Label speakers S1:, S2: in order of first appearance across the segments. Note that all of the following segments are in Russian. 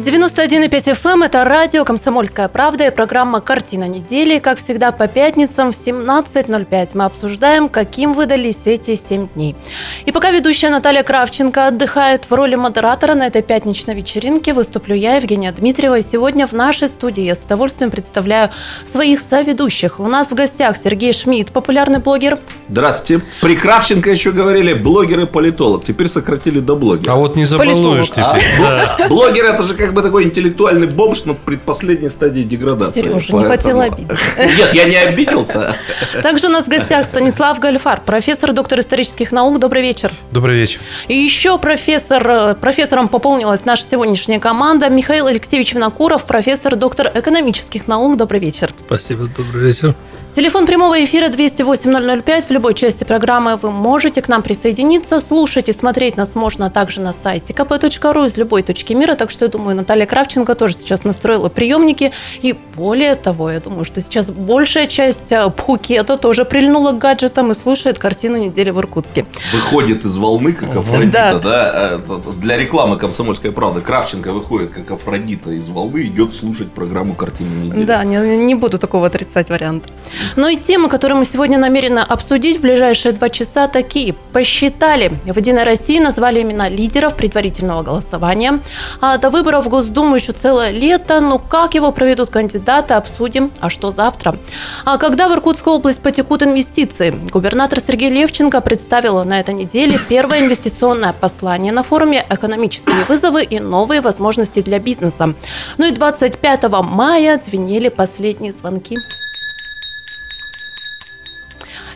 S1: 91,5 FM эм – это радио «Комсомольская правда» и программа «Картина недели». Как всегда, по пятницам в 17.05 мы обсуждаем, каким выдались эти 7 дней. И пока ведущая Наталья Кравченко отдыхает в роли модератора на этой пятничной вечеринке, выступлю я, Евгения Дмитриева. И сегодня в нашей студии я с удовольствием представляю своих соведущих. У нас в гостях Сергей Шмидт, популярный блогер.
S2: Здравствуйте. При Кравченко еще говорили блогер и политолог. Теперь сократили до блогера.
S3: А вот не забалуешь теперь.
S2: А, блогер это же как как бы такой интеллектуальный бомж на предпоследней стадии деградации.
S1: Сережа, Поэтому... не хотела обидеть.
S2: Нет, я не обиделся.
S1: Также у нас в гостях Станислав Гальфар, профессор, доктор исторических наук. Добрый вечер.
S3: Добрый вечер.
S1: И еще профессор, профессором пополнилась наша сегодняшняя команда Михаил Алексеевич Винокуров, профессор, доктор экономических наук. Добрый вечер.
S3: Спасибо, добрый вечер.
S1: Телефон прямого эфира 208-005. В любой части программы вы можете к нам присоединиться. Слушать и смотреть нас можно также на сайте kp.ru из любой точки мира. Так что, я думаю, Наталья Кравченко тоже сейчас настроила приемники. И более того, я думаю, что сейчас большая часть э, Пхукета тоже прильнула к гаджетам и слушает картину недели в Иркутске.
S2: Выходит из волны, как Афродита, да. да? Э, для рекламы «Комсомольская правда» Кравченко выходит, как Афродита из волны, идет слушать программу «Картина недели».
S1: Да, не, не буду такого отрицать вариант. Но и темы, которые мы сегодня намерены обсудить в ближайшие два часа, такие. Посчитали. В «Единой России» назвали имена лидеров предварительного голосования. А до выборов в Госдуму еще целое лето. Ну как его проведут кандидаты, обсудим. А что завтра? А когда в Иркутскую область потекут инвестиции? Губернатор Сергей Левченко представил на этой неделе первое инвестиционное послание на форуме «Экономические вызовы и новые возможности для бизнеса». Ну и 25 мая звенели последние звонки.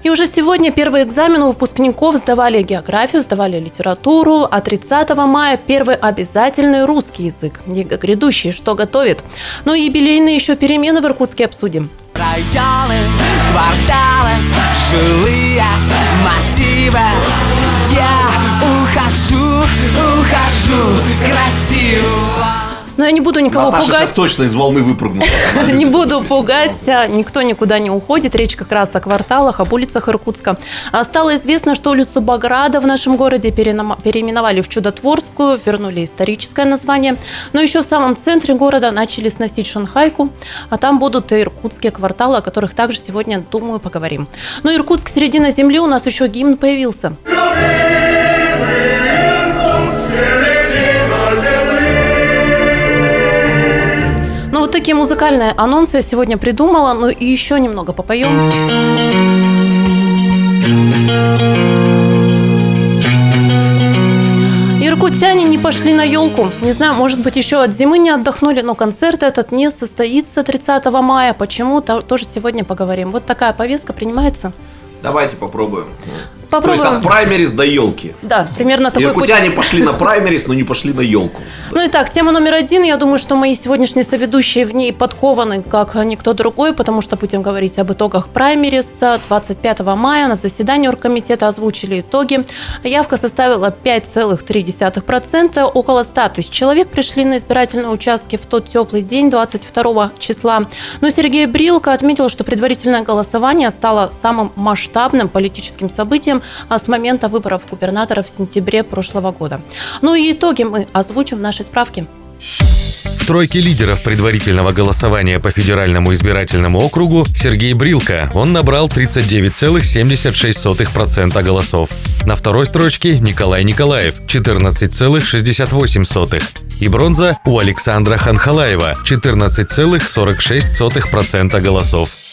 S1: И уже сегодня первый экзамен у выпускников сдавали географию, сдавали литературу, а 30 мая первый обязательный русский язык. ЕГЭ грядущий, что готовит. Ну и юбилейные еще перемены в Иркутске обсудим. Районы, кварталы, жилые массивы Я ухожу, ухожу красиво но я не буду никого
S2: Наташа
S1: пугать.
S2: сейчас точно из волны выпрыгнула.
S1: Не буду пугать. Никто никуда не уходит. Речь как раз о кварталах, об улицах Иркутска. А стало известно, что улицу Баграда в нашем городе переименовали в Чудотворскую, вернули историческое название. Но еще в самом центре города начали сносить Шанхайку, а там будут и иркутские кварталы, о которых также сегодня, думаю, поговорим. Но Иркутск середина земли у нас еще гимн появился. Такие музыкальные анонсы я сегодня придумала, ну и еще немного попоем. Иркутяне не пошли на елку. Не знаю, может быть, еще от зимы не отдохнули, но концерт этот не состоится 30 мая. Почему? Тоже сегодня поговорим. Вот такая повестка принимается.
S2: Давайте попробуем.
S1: Попробуем.
S2: То есть от праймерис до елки.
S1: Да, примерно такой
S2: Иркутяне путь. пошли на праймерис, но не пошли на елку.
S1: Ну и так, тема номер один. Я думаю, что мои сегодняшние соведущие в ней подкованы, как никто другой, потому что будем говорить об итогах праймериса. 25 мая на заседании оргкомитета озвучили итоги. Явка составила 5,3%. Около 100 тысяч человек пришли на избирательные участки в тот теплый день, 22 числа. Но Сергей Брилко отметил, что предварительное голосование стало самым масштабным политическим событием с момента выборов губернатора в сентябре прошлого года. Ну и итоги мы озвучим в нашей справке.
S4: В тройке лидеров предварительного голосования по федеральному избирательному округу Сергей Брилко. Он набрал 39,76% голосов. На второй строчке Николай Николаев 14,68%. И бронза у Александра Ханхалаева 14,46% голосов.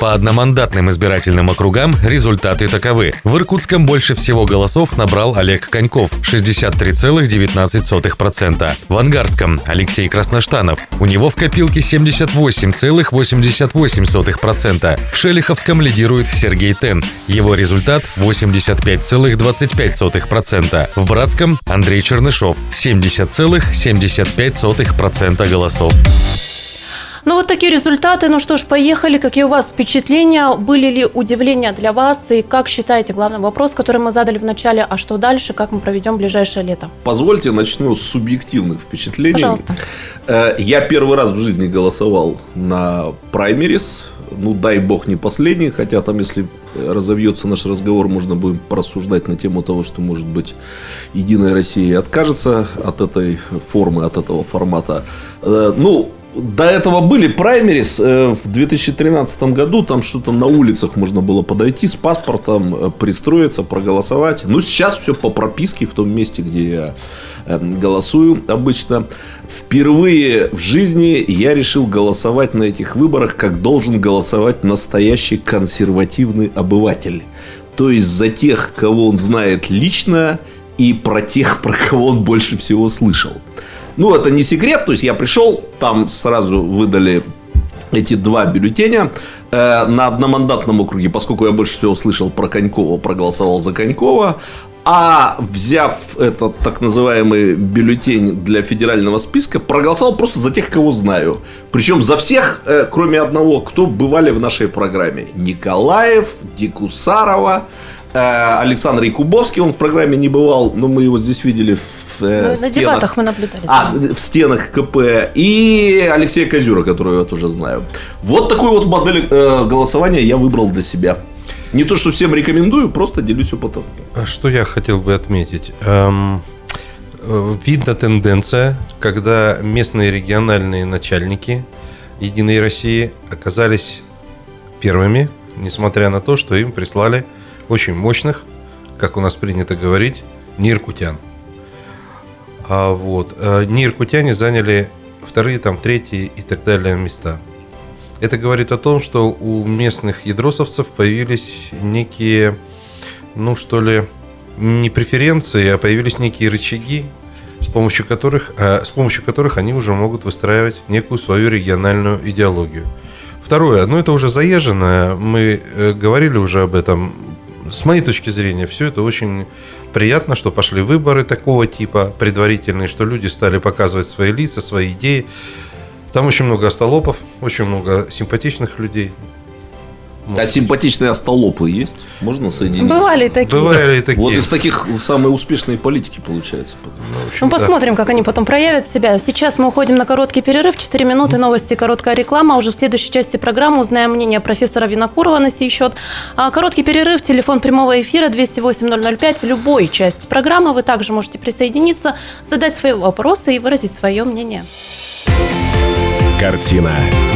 S4: По одномандатным избирательным округам результаты таковы. В Иркутском больше всего голосов набрал Олег Коньков – 63,19%. В Ангарском – Алексей Красноштанов. У него в копилке 78,88%. В Шелиховском лидирует Сергей Тен. Его результат – 85,25%. В Братском – Андрей Чернышов – 70,75% голосов.
S1: Ну вот такие результаты. Ну что ж, поехали. Какие у вас впечатления? Были ли удивления для вас? И как считаете, главный вопрос, который мы задали в начале, а что дальше, как мы проведем ближайшее лето?
S2: Позвольте начну с субъективных впечатлений.
S1: Пожалуйста.
S2: Э, я первый раз в жизни голосовал на праймерис ну дай бог не последний, хотя там, если разовьется наш разговор, можно будет порассуждать на тему того, что, может быть, Единая Россия откажется от этой формы, от этого формата. Э, ну, до этого были праймерис э, в 2013 году, там что-то на улицах можно было подойти с паспортом, э, пристроиться, проголосовать. Ну, сейчас все по прописке в том месте, где я эм, голосую обычно. Впервые в жизни я решил голосовать на этих выборах, как должен голосовать настоящий консервативный обыватель. То есть за тех, кого он знает лично, и про тех, про кого он больше всего слышал. Ну, это не секрет, то есть я пришел, там сразу выдали эти два бюллетеня э, на одномандатном округе, поскольку я больше всего слышал про Конькова, проголосовал за Конькова, а взяв этот так называемый бюллетень для федерального списка, проголосовал просто за тех, кого знаю. Причем за всех, э, кроме одного, кто бывали в нашей программе. Николаев, Дикусарова, э, Александр Якубовский, он в программе не бывал, но мы его здесь видели в
S1: э, стенах. На дебатах мы наблюдали.
S2: А, в стенах КП. И Алексея Козюра, которого я тоже знаю. Вот такую вот модель э, голосования я выбрал для себя. Не то, что всем рекомендую, просто делюсь опытом.
S3: А что я хотел бы отметить? Эм, э, видна тенденция, когда местные региональные начальники Единой России оказались первыми, несмотря на то, что им прислали очень мощных, как у нас принято говорить, ниркутян. А вот э, не иркутяне заняли вторые, там, третьи и так далее места. Это говорит о том, что у местных ядросовцев появились некие, ну что ли, не преференции, а появились некие рычаги, с помощью которых, э, с помощью которых они уже могут выстраивать некую свою региональную идеологию. Второе, ну это уже заезжено, мы э, говорили уже об этом. С моей точки зрения, все это очень приятно, что пошли выборы такого типа предварительные, что люди стали показывать свои лица, свои идеи. Там очень много остолопов, очень много симпатичных людей.
S2: А симпатичные остолопы есть? Можно соединить?
S1: Бывали такие.
S2: Бывали такие. Вот из таких самые успешные политики получается. Потом.
S1: Ну, ну посмотрим, как они потом проявят себя. Сейчас мы уходим на короткий перерыв. 4 минуты новости, короткая реклама. Уже в следующей части программы узнаем мнение профессора Винокурова на сей счет. А короткий перерыв, телефон прямого эфира 208-005. В любой части программы вы также можете присоединиться, задать свои вопросы и выразить свое мнение.
S5: Картина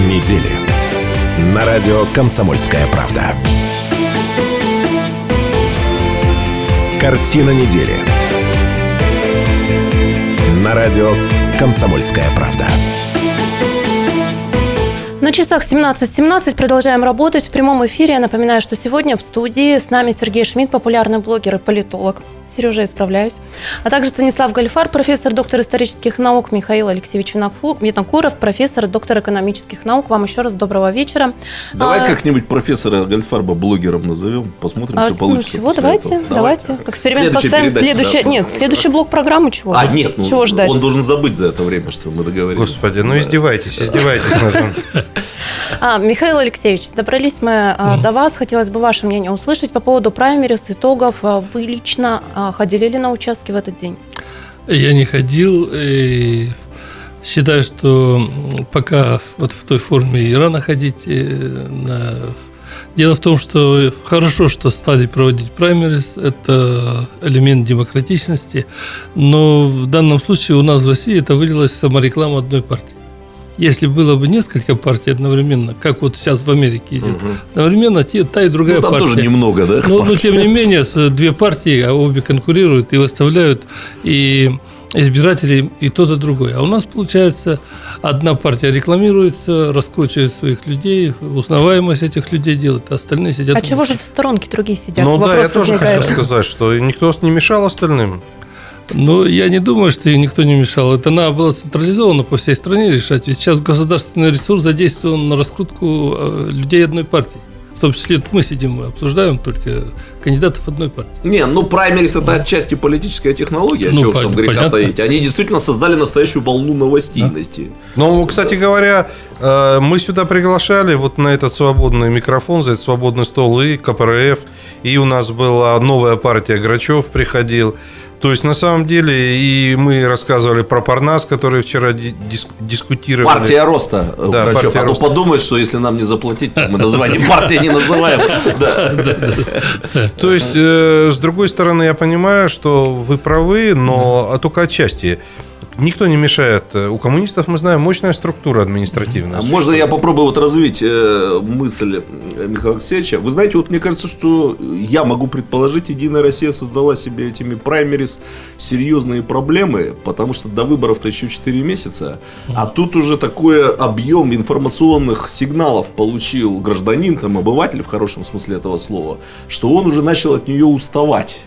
S5: недели на радио «Комсомольская правда». Картина недели. На радио «Комсомольская правда».
S1: На часах 17.17 .17 продолжаем работать в прямом эфире. Я напоминаю, что сегодня в студии с нами Сергей Шмидт, популярный блогер и политолог. Сережа, я справляюсь. А также Станислав Гальфар, профессор, доктор исторических наук, Михаил Алексеевич Винокуров, профессор, доктор экономических наук. Вам еще раз доброго вечера.
S2: Давай а, как-нибудь профессора Гальфарба блогером назовем, посмотрим, а, что получится.
S1: Ну чего, давайте, этого. давайте. давайте. Эксперимент поставим. Следующий, да, нет, следующий блок программы чего?
S2: А, нет, ну, чего ждать? он должен забыть за это время, что мы договорились.
S3: Господи, ну издевайтесь, издевайтесь.
S1: А, Михаил Алексеевич, добрались мы а, до вас. Хотелось бы ваше мнение услышать по поводу праймерис, итогов. А, вы лично ходили ли на участки в этот день?
S6: Я не ходил. И считаю, что пока вот в той форме и рано ходить. На... Дело в том, что хорошо, что стали проводить праймерис, это элемент демократичности, но в данном случае у нас в России это вылилось самореклама одной партии если было бы несколько партий одновременно, как вот сейчас в Америке идет, угу. одновременно те, та и другая ну, там партия.
S2: тоже немного, да?
S6: Но, но тем не менее, две партии, а обе конкурируют и выставляют и избирателей и тот, и другой. А у нас, получается, одна партия рекламируется, раскручивает своих людей, узнаваемость этих людей делает, а остальные сидят...
S1: А чего же в сторонке другие сидят?
S3: Ну Вопрос да, я тоже хочу сказать, что никто не мешал остальным.
S6: Но я не думаю, что ей никто не мешал. Это надо было централизованно по всей стране решать. Ведь сейчас государственный ресурс задействован на раскрутку э, людей одной партии. В том числе мы сидим, мы обсуждаем только кандидатов одной партии.
S2: Не, ну праймерис это отчасти политическая технология, ну, чего там греха таить. Они действительно создали настоящую волну новостейности.
S3: Да. Ну, кстати говоря, э, мы сюда приглашали вот на этот свободный микрофон, за этот свободный стол и КПРФ, и у нас была новая партия Грачев приходил. То есть, на самом деле, и мы рассказывали про Парнас, который вчера ди- дис- дискутировали.
S2: Партия роста, э,
S3: Да,
S2: Грачев.
S3: партия
S2: а то
S3: роста.
S2: подумаешь, что если нам не заплатить, то мы название партии не называем.
S3: То есть, э, с другой стороны, я понимаю, что вы правы, но только отчасти. Никто не мешает. У коммунистов, мы знаем, мощная структура административная.
S2: А можно я попробую вот развить э, мысль Михаила Алексеевича? Вы знаете, вот мне кажется, что я могу предположить, Единая Россия создала себе этими праймерис серьезные проблемы, потому что до выборов-то еще 4 месяца, а тут уже такой объем информационных сигналов получил гражданин, там, обыватель в хорошем смысле этого слова, что он уже начал от нее уставать.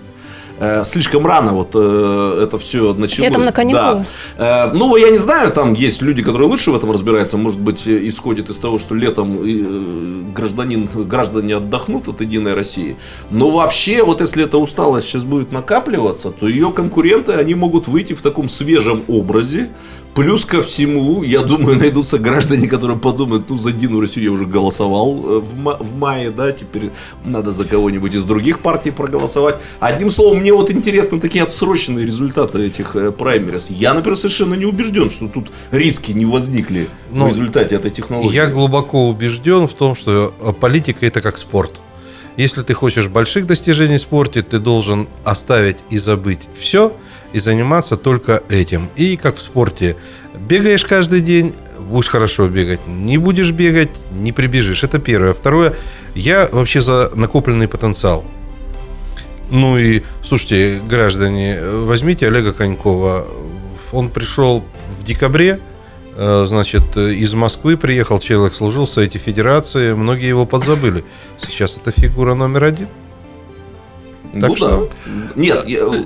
S2: Э, Слишком рано вот э, это все началось.
S1: Летом на каникулы.
S2: Да. Э, Ну, я не знаю, там есть люди, которые лучше в этом разбираются. Может быть, исходит из того, что летом гражданин, граждане отдохнут от Единой России. Но вообще, вот если эта усталость сейчас будет накапливаться, то ее конкуренты, они могут выйти в таком свежем образе. Плюс ко всему, я думаю, найдутся граждане, которые подумают, ну, за Единую Россию я уже голосовал э, в, ма- в мае, да, теперь надо за кого-нибудь из других партий проголосовать. Одним словом, мне вот интересны такие отсроченные результаты этих э, праймерис. Я, например, совершенно не убежден, что тут риски не возникли
S3: Ну,
S2: в результате этой технологии.
S3: Я глубоко убежден в том, что э, политика это как спорт. Если ты хочешь больших достижений в спорте, ты должен оставить и забыть все и заниматься только этим. И как в спорте, бегаешь каждый день, будешь хорошо бегать. Не будешь бегать, не прибежишь. Это первое. Второе, я вообще за накопленный потенциал. Ну и, слушайте, граждане, возьмите Олега Конькова. Он пришел в декабре, э, значит, из Москвы приехал человек, служил в Совете Федерации, многие его подзабыли. Сейчас это фигура номер один.
S2: Ну,
S3: так
S2: да.
S3: что-
S2: Нет, я-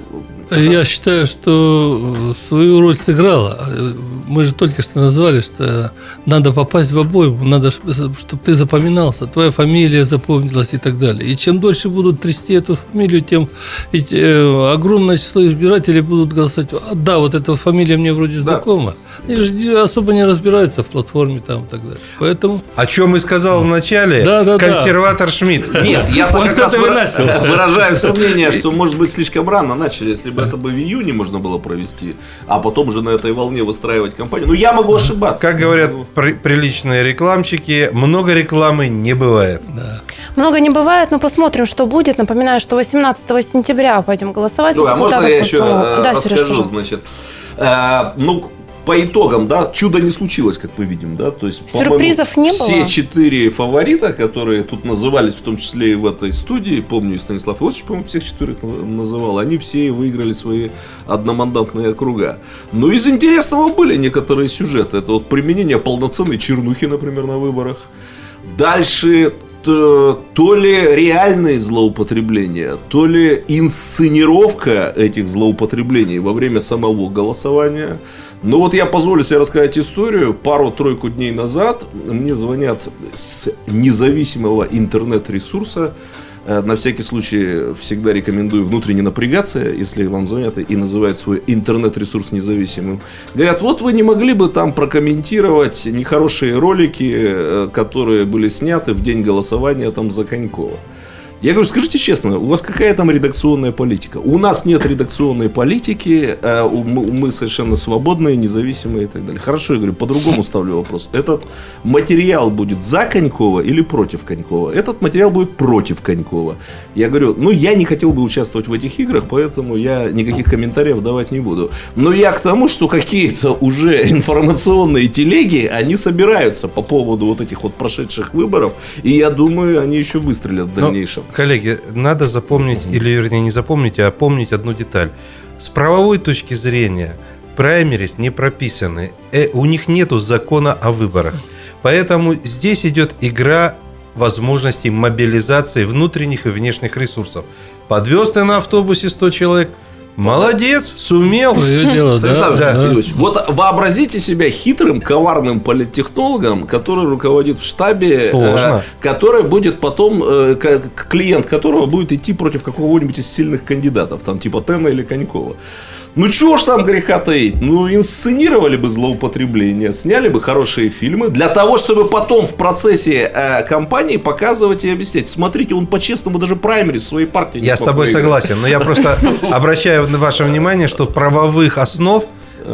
S6: Я считаю, что свою роль сыграла. Мы же только что назвали, что надо попасть в обойму, надо, чтобы ты запоминался, твоя фамилия запомнилась и так далее. И чем дольше будут трясти эту фамилию, тем ведь, э, огромное число избирателей будут голосовать. «А, да, вот эта фамилия мне вроде
S2: Да.
S6: знакома. Они же особо не разбираются в платформе там и так далее. Поэтому
S3: О чем и сказал в начале
S6: Да, да, да.
S3: консерватор Шмидт.
S2: Нет, я
S6: Он
S2: как раз выражаю сомнение, что может быть слишком рано начали, если бы это бы в июне можно было провести, а потом уже на этой волне выстраивать кампанию. Ну, я могу ошибаться.
S3: Как говорят при- приличные рекламщики, много рекламы не бывает.
S6: да.
S1: Много не бывает, но посмотрим, что будет. Напоминаю, что 18 сентября пойдем голосовать. за
S2: Ну, а можно я еще э,
S1: Да,
S2: расскажу, значит. Э, Ну, по итогам, да, чудо не случилось, как мы видим, да, то есть,
S1: Сюрпризов не было?
S2: Все четыре фаворита, которые тут назывались, в том числе и в этой студии, помню, и Станислав Иосифович, по-моему, всех наз- называл, они все выиграли свои одномандатные округа. Но из интересного были некоторые сюжеты. Это вот применение полноценной чернухи, например, на выборах. Дальше то, то ли реальные злоупотребления, то ли инсценировка этих злоупотреблений во время самого голосования. Но вот я позволю себе рассказать историю. Пару-тройку дней назад мне звонят с независимого интернет-ресурса. Э, На всякий случай всегда рекомендую внутренне напрягаться, если вам звонят и называют свой интернет-ресурс независимым. Говорят, вот вы не могли бы там прокомментировать нехорошие ролики, э, которые были сняты в день голосования там за Конькова. Я говорю, скажите честно, у вас какая там редакционная политика? У нас нет редакционной политики, э, мы совершенно свободные, независимые и так далее. Хорошо, я говорю, по-другому ставлю вопрос. Этот материал будет за Конькова или против Конькова? Этот материал будет против Конькова. Я говорю, ну я не хотел бы участвовать в этих играх, поэтому я никаких комментариев давать не буду. Но я к тому, что какие-то уже информационные телеги, они собираются по поводу вот этих вот прошедших выборов, и я думаю, они еще выстрелят в дальнейшем.
S3: Коллеги, надо запомнить, или вернее не запомнить, а помнить одну деталь. С правовой точки зрения праймерис не прописаны. Э, у них нету закона о выборах. Поэтому здесь идет игра возможностей мобилизации внутренних и внешних ресурсов. Подвез ты на автобусе 100 человек. Молодец, сумел.
S6: Свое дело,
S2: Станислав
S6: да, да.
S2: Юрьевич, вот вообразите себя хитрым, коварным политтехнологом, который руководит в штабе,
S3: Сложно.
S2: э, который будет потом, э, клиент которого будет идти против какого-нибудь из сильных кандидатов, там типа Тена или Конькова. Ну чего ж там греха таить? Ну инсценировали бы злоупотребление, сняли бы хорошие фильмы для того, чтобы потом в процессе э, кампании показывать и объяснять. Смотрите, он по-честному даже праймерис своей партии не
S3: Я с тобой
S2: выиграть.
S3: согласен, но я просто обращаю на ваше внимание, что правовых основ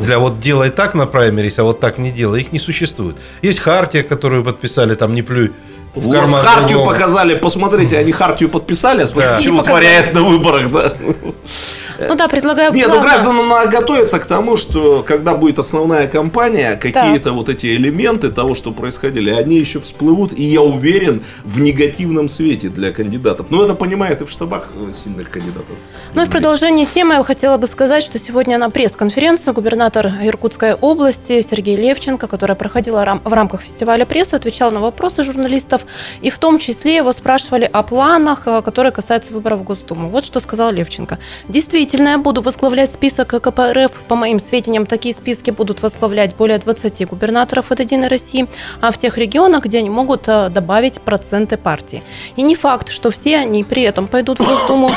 S3: для вот делай так на праймерис, а вот так не делай, их не существует. Есть хартия, которую подписали, там не плюй в
S2: Вот
S3: карман
S2: Хартию
S3: другому.
S2: показали, посмотрите, они Хартию подписали, а смотрите,
S3: Да.
S2: что
S1: Не
S2: творяют на выборах, да.
S1: Ну да, предлагаю
S2: Нет, ну
S1: плавно-
S2: гражданам надо готовиться к тому, что когда будет основная кампания, какие-то вот эти элементы того, что происходили, они еще всплывут, и я уверен, в негативном свете для кандидатов. Но это понимает и в штабах сильных кандидатов.
S1: Ну и в продолжении темы я хотела бы сказать, что сегодня на пресс-конференции губернатор Иркутской области Сергей Левченко, которая проходила в рамках фестиваля прессы, отвечал на вопросы журналистов, и в том числе его спрашивали о планах, э, которые касаются выборов в Госдуму. Вот что сказал Левченко. Действительно, я буду возглавлять список КПРФ. По моим сведениям, такие списки будут возглавлять более 20 губернаторов от «Единой России», а в тех регионах, где они могут э, добавить проценты партии. И не факт, что все они при этом пойдут в Госдуму.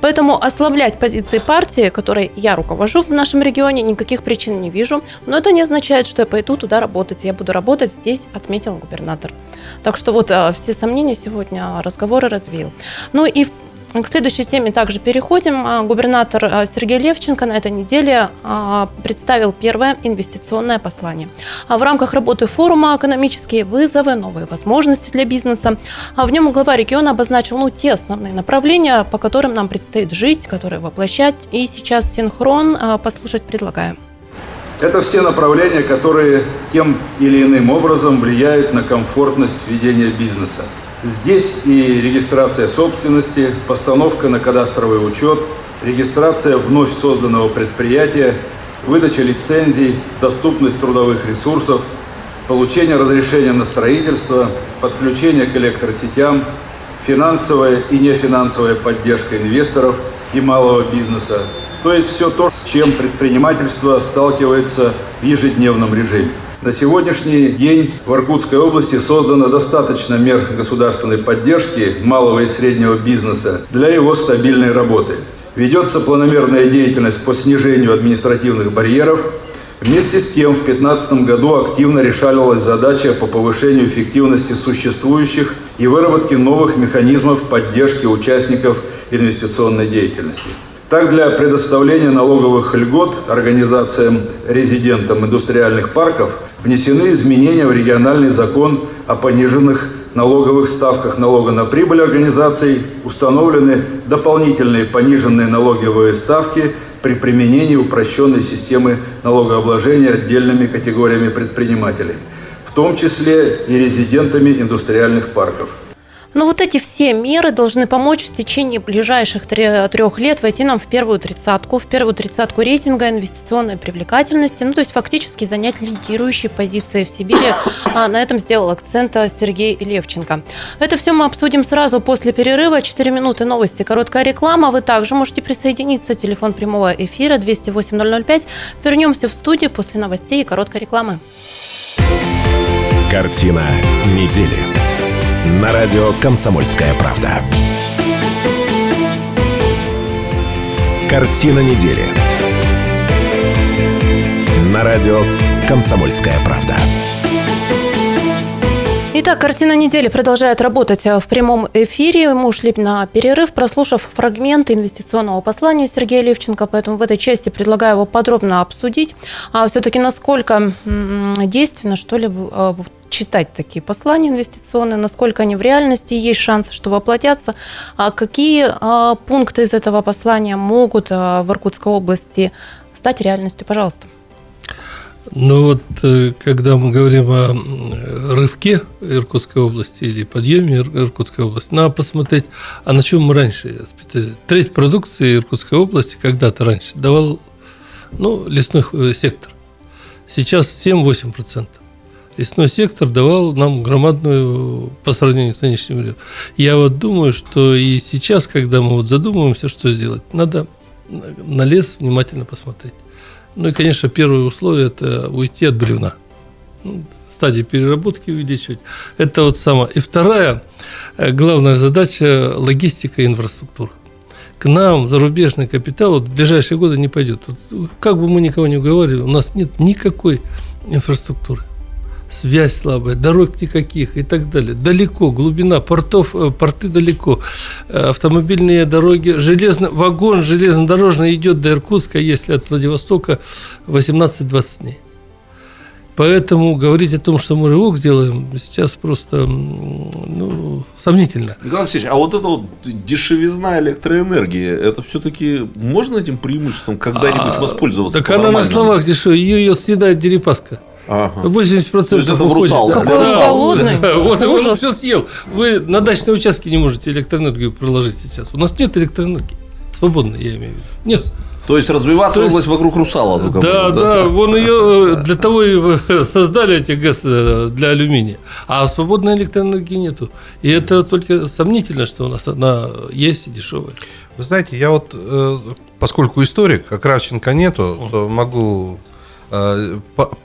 S1: Поэтому ослаблять позиции партии, которой я руковожу в нашем регионе, никаких причин не вижу. Но это не означает, что я пойду туда работать. Я буду работать здесь, отметил губернатор. Так что вот э, все сомнения сегодня разговоры развеял. Ну и к следующей теме также переходим. А, Губернатор а, Сергей Левченко на этой неделе а, представил первое инвестиционное послание. В рамках работы форума «Экономические вызовы. Новые возможности для бизнеса» в нем глава региона обозначил ну, те основные направления, по которым нам предстоит жить, которые воплощать. И сейчас синхрон послушать предлагаю.
S7: Это все направления, которые тем или иным образом влияют на комфортность ведения бизнеса. Здесь и регистрация собственности, постановка на кадастровый учет, регистрация вновь созданного предприятия, выдача лицензий, доступность трудовых ресурсов, получение разрешения на строительство, подключение к электросетям, финансовая и нефинансовая поддержка инвесторов и малого бизнеса. То есть все то, с чем предпринимательство сталкивается в ежедневном режиме. На сегодняшний день в Иркутской области создано достаточно мер государственной поддержки малого и среднего бизнеса для его стабильной работы. Ведется планомерная деятельность по снижению административных барьеров, Вместе с тем в 2015 году активно решалась задача по повышению эффективности существующих и выработке новых механизмов поддержки участников инвестиционной деятельности. Так, для предоставления налоговых льгот организациям резидентам индустриальных парков внесены изменения в региональный закон о пониженных налоговых ставках налога на прибыль организаций, установлены дополнительные пониженные налоговые ставки при применении упрощенной системы налогообложения отдельными категориями предпринимателей, в том числе и резидентами индустриальных парков.
S1: Но вот эти все меры должны помочь в течение ближайших тре- трех лет войти нам в первую тридцатку, в первую тридцатку рейтинга инвестиционной привлекательности, ну то есть фактически занять лидирующие позиции в Сибири. А на этом сделал акцент а, Сергей Левченко. Это все мы обсудим сразу после перерыва. 4 минуты новости, короткая реклама. Вы также можете присоединиться. Телефон прямого эфира 208-005. Вернемся в студию после новостей и короткой рекламы.
S5: Картина недели. На радио «Комсомольская правда». Картина недели. На радио «Комсомольская правда».
S1: Итак, картина недели продолжает работать э, в прямом эфире. Мы ушли на перерыв, прослушав фрагмент инвестиционного послания Сергея Левченко, поэтому в этой части предлагаю его подробно обсудить. А все-таки насколько действенно, что ли, э, читать такие послания инвестиционные, насколько они в реальности, есть шансы, что воплотятся, а какие э, пункты из этого послания могут э, в Иркутской области стать реальностью? Пожалуйста.
S6: Ну вот, э, когда мы говорим о м, рывке Иркутской области или подъеме Ир- Иркутской области, надо посмотреть, а на чем мы раньше Треть продукции Иркутской области когда-то раньше давал ну, лесной э, сектор. Сейчас 7-8%. Лесной сектор давал нам громадную по сравнению с нынешним временем. Я вот думаю, что и сейчас, когда мы вот задумываемся, что сделать, надо на- лес внимательно посмотреть. Ну и, конечно, первое условие – это уйти от бревна. Ну, стадии переработки увеличивать. Это вот самое. И вторая, э, главная задача – логистика и инфраструктура. к нам зарубежный капитал вот в ближайшие годы не пойдет. Вот, как бы мы никого не уговаривали, у нас нет никакой инфраструктуры. Связь слабая, дорог никаких и так далее. Далеко, глубина портов, э, порты далеко, э, автомобильные дороги, железно, вагон железнодорожный идет до Иркутска, если от Владивостока 18-20 дней. Поэтому говорить о том, что мы рывок сделаем, сейчас просто ну, сомнительно.
S2: Николай Алексеевич, а вот эта вот дешевизна электроэнергии, это все-таки можно этим преимуществом когда-нибудь а, воспользоваться?
S6: Так она на словах дешевая, ее, ее съедает Дерипаска. Ага. 80% То есть это
S2: уходит. русалка.
S1: Какой да. он голодный.
S6: Вот, он все съел. Вы на дачные участки не можете электроэнергию проложить сейчас. У нас нет электроэнергии. Свободной, я имею в виду. Нет.
S2: То есть развиваться есть, область вокруг Русала.
S6: Да, да, да, вон ее для того и создали эти ГЭС э, для алюминия. А свободной электроэнергии нету. И это только сомнительно, что у нас она есть и дешевая.
S3: Вы знаете, я вот, э, поскольку историк, а Кравченко нету, то могу э,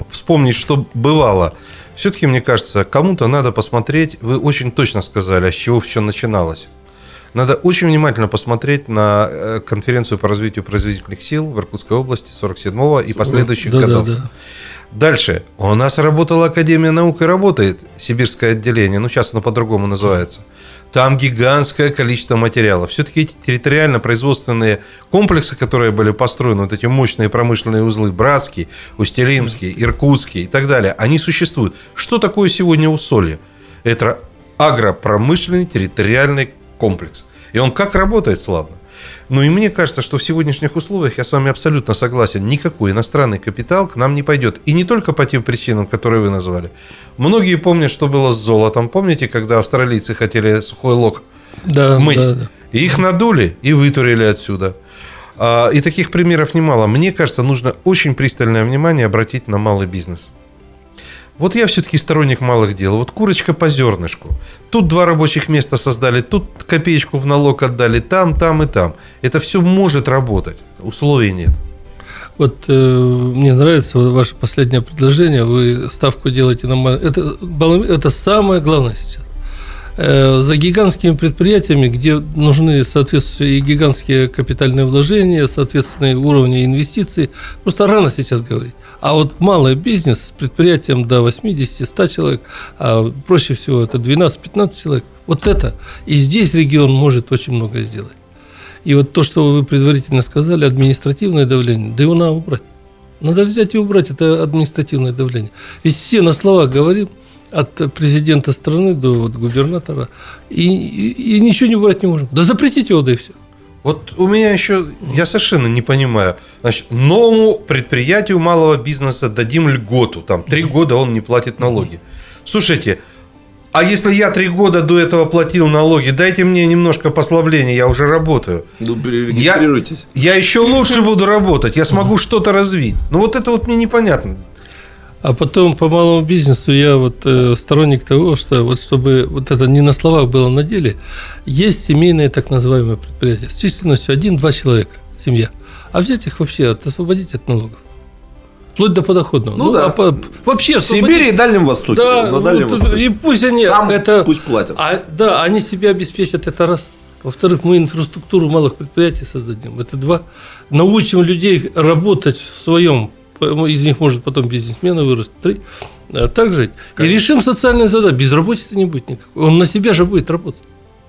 S3: вспомнить, что бывало. Все-таки, мне кажется, кому-то надо посмотреть, вы очень точно сказали, а с чего все начиналось. Надо очень внимательно посмотреть на э, конференцию по развитию производительных сил в Иркутской области 47-го и последующих да, годов. Да, да. Дальше. У нас работала Академия наук и работает Сибирское отделение. Ну, сейчас оно по-другому называется. Там гигантское количество материалов. Все-таки эти территориально-производственные комплексы, которые были построены, вот эти мощные промышленные узлы, Братский, Устилимский, Иркутский и так далее, они существуют. Что такое сегодня усолье? Это агропромышленный территориальный комплекс. И он как работает славно. Ну и мне кажется, что в сегодняшних условиях, я с вами абсолютно согласен, никакой иностранный капитал к нам не пойдет. И не только по тем причинам, которые вы назвали. Многие помнят, что было с золотом. Помните, когда австралийцы хотели сухой лог да, мыть? Да, да. И их надули и вытурили отсюда. А, и таких примеров немало. Мне кажется, нужно очень пристальное внимание обратить на малый бизнес. Вот я все-таки сторонник малых дел. Вот курочка по зернышку. Тут два рабочих места создали, тут копеечку в налог отдали, там, там и там. Это все может работать. Условий нет.
S6: Вот э, мне нравится ваше последнее предложение. Вы ставку делаете на... Это, это самое главное сейчас. Э, за гигантскими предприятиями, где нужны соответствующие гигантские капитальные вложения, соответственные уровни инвестиций, просто рано сейчас говорить. А вот малый бизнес с предприятием до 80-100 человек, а проще всего это 12-15 человек, вот это. И здесь регион может очень много сделать. И вот то, что вы предварительно сказали, административное давление, да его надо убрать. Надо взять и убрать это административное давление. Ведь все на словах говорим – от президента страны до вот, губернатора, и, и, и ничего не брать не можем. Да запретите его, да и все.
S3: Вот у меня еще, я совершенно не понимаю, значит, новому предприятию малого бизнеса дадим льготу, там, три года он не платит налоги. Слушайте, а если я три года до этого платил налоги, дайте мне немножко послабления, я уже работаю.
S2: Ну, перерегистрируйтесь.
S3: Я, я еще лучше буду работать, я смогу что-то развить. Ну, вот это вот мне непонятно.
S6: А потом по малому бизнесу я вот э, сторонник того, что вот чтобы вот это не на словах было на деле, есть семейные так называемые предприятия с численностью один-два человека, семья. А взять их вообще, от, освободить от налогов. Вплоть до подоходного.
S2: Ну, ну да. А по,
S6: вообще
S2: в Сибири и Дальнем Востоке.
S6: Да, на Дальнем вот, Востоке. И пусть они
S2: Там это, пусть платят.
S6: А, да, они себя обеспечат, это раз. Во-вторых, мы инфраструктуру малых предприятий создадим. Это два. Научим людей работать в своем из них может потом бизнесмены вырасти. Три. А так жить. И решим социальные задачи. Безработицы не будет никакой. Он на себя же будет работать.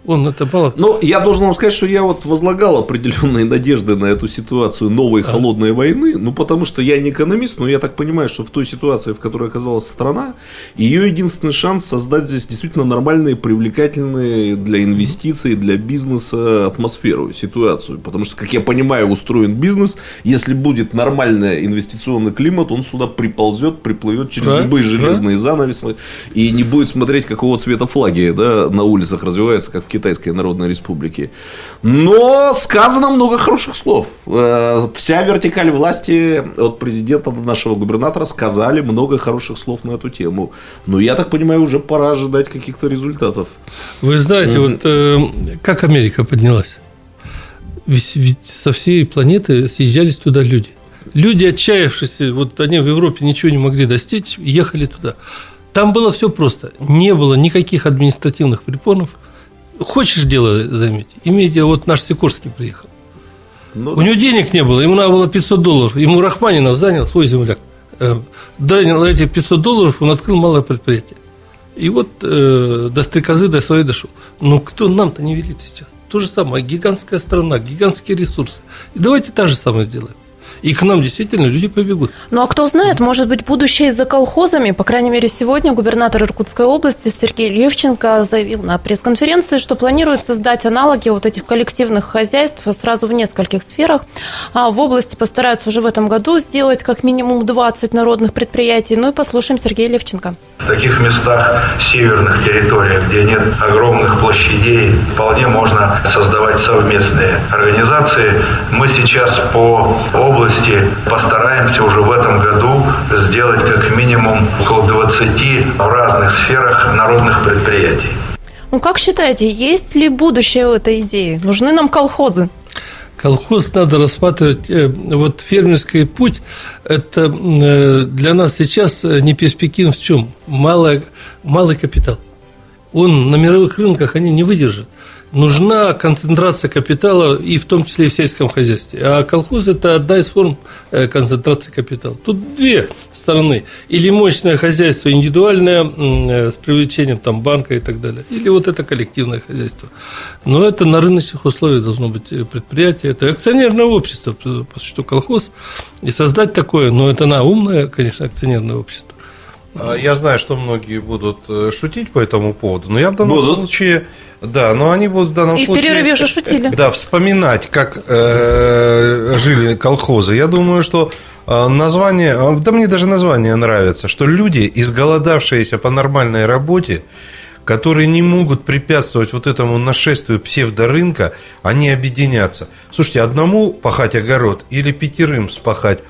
S6: Он это мало.
S2: Но я должен вам сказать, что я вот возлагал определенные надежды на эту ситуацию новой а. холодной войны. Ну, потому что я не экономист, но я так понимаю, что в той ситуации, в которой оказалась страна, ее единственный шанс создать здесь действительно нормальные, привлекательные для инвестиций, для бизнеса атмосферу, ситуацию. Потому что, как я понимаю, устроен бизнес. Если будет нормальный инвестиционный климат, он сюда приползет, приплывет через да, любые железные да. занавесы и не будет смотреть, какого цвета флаги да, на улицах развиваются, как в Китайской Народной Республики. Но сказано много хороших слов. Э, вся вертикаль власти от президента до нашего губернатора сказали много хороших слов на эту тему. Но я так понимаю, уже пора ожидать каких-то результатов.
S6: Вы знаете, вот э, как Америка поднялась? Ведь, ведь со всей планеты съезжались туда люди. Люди, отчаявшиеся, вот они в Европе ничего не могли достичь, ехали туда. Там было все просто. Не было никаких административных препонов – Хочешь дело заметить? Имей дело, вот наш Сикорский приехал.
S2: Ну,
S6: У него денег не было, ему надо было 500 долларов. Ему Рахманинов занял свой земляк. Э, Занял эти 500 долларов, он открыл малое предприятие. И вот э, до стрекозы до своей дошел. Но кто нам-то не велит сейчас? То же самое, гигантская страна, гигантские ресурсы. И давайте та же самое сделаем. И к нам действительно люди побегут.
S1: Ну а кто знает, может быть, будущее за колхозами. По крайней мере, сегодня губернатор Иркутской области Сергей Левченко заявил на пресс-конференции, что планирует создать аналоги вот этих коллективных хозяйств сразу в нескольких сферах. А в области постараются уже в этом году сделать как минимум 20 народных предприятий. Ну и послушаем Сергея Левченко.
S8: В таких местах, северных территориях, где нет огромных площадей, вполне можно создавать совместные организации. Мы сейчас по области постараемся уже в этом году сделать как минимум около 20 в разных сферах народных предприятий.
S1: Ну как считаете, есть ли будущее у этой идеи? Нужны нам колхозы?
S6: Колхоз надо рассматривать, э, вот фермерский путь, это э, для нас сейчас не перспективен в чем? Малый, малый капитал. Он на мировых рынках они не выдержат. Нужна концентрация капитала, и в том числе и в сельском хозяйстве. А колхоз – это одна из форм э, концентрации капитала. Тут две стороны. Или мощное хозяйство индивидуальное э, с привлечением там, банка и так далее, или вот это коллективное хозяйство. Но это на рыночных условиях должно быть э, предприятие. Это акционерное общество, потому что колхоз. И создать такое, но это на умное, конечно, акционерное общество.
S3: А, Я знаю, что многие будут э, шутить по этому поводу, но я в данном
S2: Будут.
S3: случае, да, но они будут в данном
S1: И в
S3: случае,
S1: перерыве уже шутили.
S3: да, вспоминать, как э, жили колхозы. Я думаю, что э, название, э, да мне даже название нравится, что люди, изголодавшиеся по нормальной работе, которые не могут препятствовать вот этому нашествию псевдорынка, они объединятся. Слушайте, одному пахать огород или пятерым спахать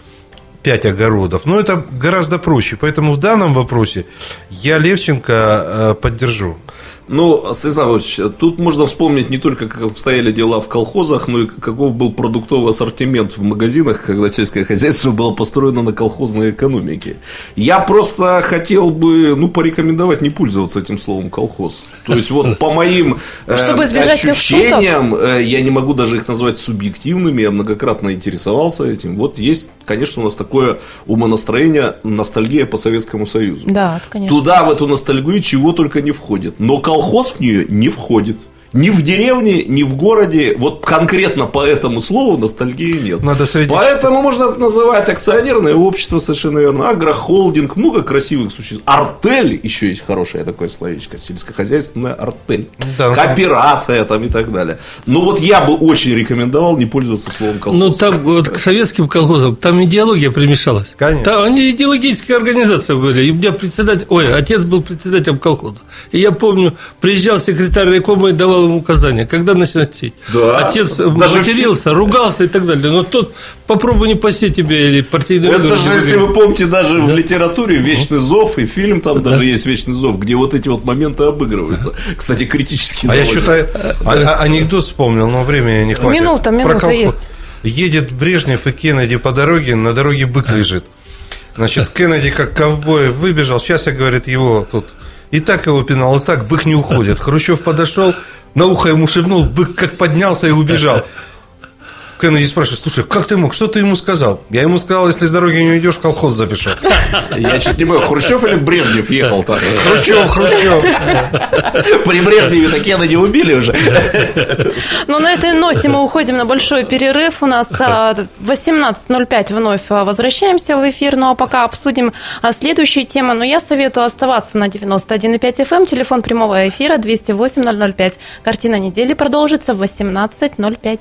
S3: пять огородов. Но это гораздо проще. Поэтому в данном вопросе я Левченко э, поддержу.
S2: Ну, Станислав Иванович, тут можно вспомнить не только, как обстояли дела в колхозах, но и каков был продуктовый ассортимент в магазинах, когда сельское хозяйство было построено на колхозной экономике. Я просто хотел бы, ну, порекомендовать не пользоваться этим словом колхоз. То есть, вот по моим э,
S1: Чтобы
S2: ощущениям, э, я не могу даже их назвать субъективными, я многократно интересовался этим. Вот есть, конечно, у нас такое умонастроение, ностальгия по Советскому Союзу.
S1: Да, конечно.
S2: Туда, в эту ностальгию, чего только не входит. Но колхоз в нее не входит. Ни в деревне, ни в городе, вот конкретно по этому слову ностальгии нет.
S3: Надо среди-
S2: Поэтому можно это называть акционерное общество, совершенно верно, агрохолдинг, много красивых существ. Артель, еще есть хорошее такое словечко, сельскохозяйственная артель.
S3: Да,
S2: Кооперация там и так далее. Но вот я бы очень рекомендовал не пользоваться словом колхоз.
S6: Ну, там вот к советским колхозам, там идеология примешалась.
S3: Конечно.
S6: Там они идеологические организации были. И у меня председатель, ой, отец был председателем колхоза. И я помню, приезжал секретарь райкома и давал ему указания, когда начинать сеять.
S2: Да.
S6: Отец
S2: Даже
S6: матерился, ругался и так далее. Но тот попробуй не посеять тебе или партийный
S2: Это
S6: выговор
S2: же, если
S6: выиграть.
S2: вы помните, даже в литературе Вечный зов и фильм там даже есть Вечный зов, где вот эти вот моменты обыгрываются. Кстати, критически.
S3: А я
S2: довольно.
S3: что-то а- а- анекдот вспомнил, но времени не хватит.
S1: Минута, минута есть.
S3: Едет Брежнев и Кеннеди по дороге, на дороге бык лежит. Значит, Кеннеди как ковбой выбежал, сейчас я, говорит, его тут и так его пинал, и так бык не уходит. Хрущев подошел, на ухо ему шепнул, бык как поднялся и убежал. Кеннеди спрашивает, слушай, как ты мог, что ты ему сказал? Я ему сказал, если с дороги не уйдешь, в колхоз запишу.
S2: Я чуть не понял, Хрущев или Брежнев ехал там?
S3: Хрущев, Хрущев.
S2: При Брежневе так Кеннеди убили уже.
S1: Ну, на этой ноте мы уходим на большой перерыв. У нас а, 18.05 вновь а, возвращаемся в эфир. Ну, а пока обсудим а, следующие темы. Но я советую оставаться на 91,5 FM. Телефон прямого эфира 208-005. Картина недели продолжится в 18.05.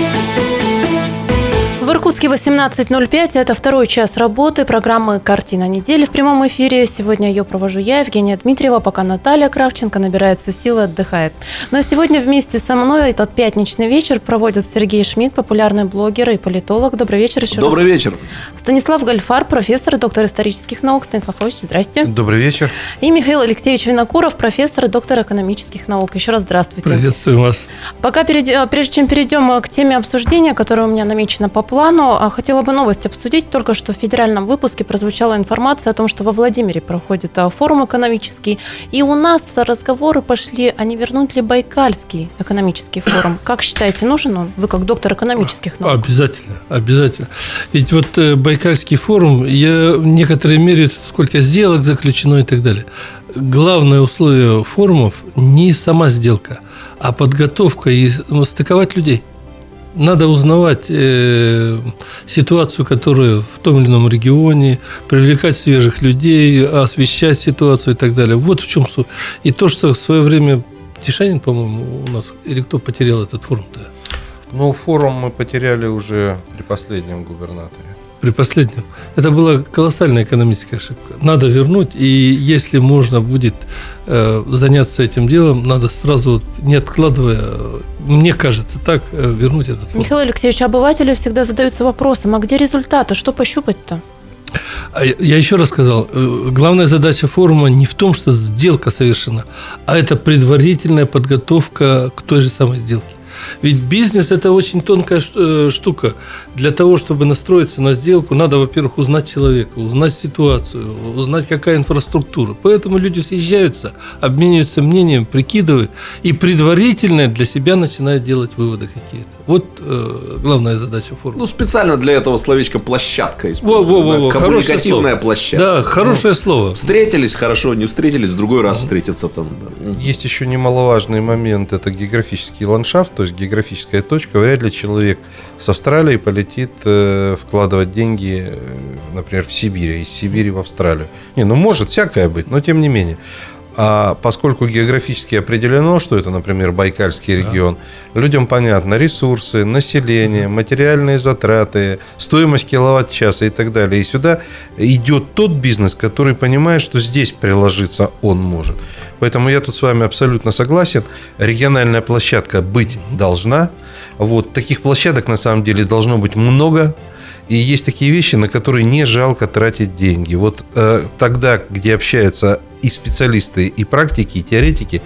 S1: Иркутске Иркутске 18.05. Это второй час работы программы «Картина недели» в прямом эфире. Сегодня ее провожу я, Евгения Дмитриева, пока Наталья Кравченко набирается силы, отдыхает. Но ну а сегодня вместе со мной этот пятничный вечер проводят Сергей Шмидт, популярный блогер и политолог. Добрый вечер еще
S2: Добрый раз. вечер.
S1: Станислав Гальфар, профессор и доктор исторических наук. Станислав Ильич, здрасте.
S3: Добрый вечер.
S1: И Михаил Алексеевич Винокуров, профессор и доктор экономических наук. Еще раз здравствуйте.
S6: Приветствую вас.
S1: Пока перейдем, прежде чем перейдем к теме обсуждения, которая у меня намечена по плану, а хотела бы новость обсудить. Только что в федеральном выпуске прозвучала информация о том, что во Владимире проходит а, форум экономический. И у нас разговоры пошли, а не вернуть ли Байкальский экономический форум. Как считаете, нужен он? Вы как доктор экономических наук.
S6: Обязательно, обязательно. Ведь вот э, Байкальский форум, я в некоторой мере, сколько сделок заключено и так далее. Главное условие форумов не сама сделка, а подготовка и ну, стыковать людей – надо узнавать э, ситуацию, которая в том или ином регионе, привлекать свежих людей, освещать ситуацию и так далее. Вот в чем суть. И то, что в свое время Тишанин, по-моему, у нас, или кто потерял этот форум-то?
S3: Ну, форум мы потеряли уже при последнем губернаторе
S6: при последнем. Это была колоссальная экономическая ошибка. Надо вернуть, и если можно будет э, заняться этим делом, надо сразу, не откладывая, мне кажется, так, э, вернуть этот фонд.
S1: Михаил Алексеевич, обыватели всегда задаются вопросом, а где результаты, что пощупать-то?
S6: А я еще раз сказал, э, главная задача форума не в том, что сделка совершена, а это предварительная подготовка к той же самой сделке. Ведь бизнес – это очень тонкая э, штука. Для того, чтобы настроиться на сделку, надо, во-первых, узнать человека, узнать ситуацию, узнать, какая инфраструктура. Поэтому люди съезжаются, обмениваются мнением, прикидывают и предварительно для себя начинают делать выводы какие-то. Вот э, главная задача форума.
S2: Ну, специально для этого словечко «площадка» используют.
S6: Во, во, во, во.
S2: Коммуникативная площадка.
S6: Да, хорошее ну, слово.
S2: Встретились, хорошо, не встретились, в другой раз встретиться там.
S3: Да. Есть еще немаловажный момент, это географический ландшафт, то есть географическая точка. Вряд ли человек с Австралии полетит э, вкладывать деньги, э, например, в Сибирь, из Сибири в Австралию. Не, ну может всякое быть, но тем не менее. А поскольку географически определено, что это, например, Байкальский регион, да. людям понятно ресурсы, население, материальные затраты, стоимость киловатт-часа и так далее. И сюда идет тот бизнес, который понимает, что здесь приложиться он может. Поэтому я тут с вами абсолютно согласен. Региональная площадка быть должна. Вот таких площадок на самом деле должно быть много. И есть такие вещи, на которые не жалко тратить деньги. Вот э, тогда, где общаются и специалисты, и практики, и теоретики,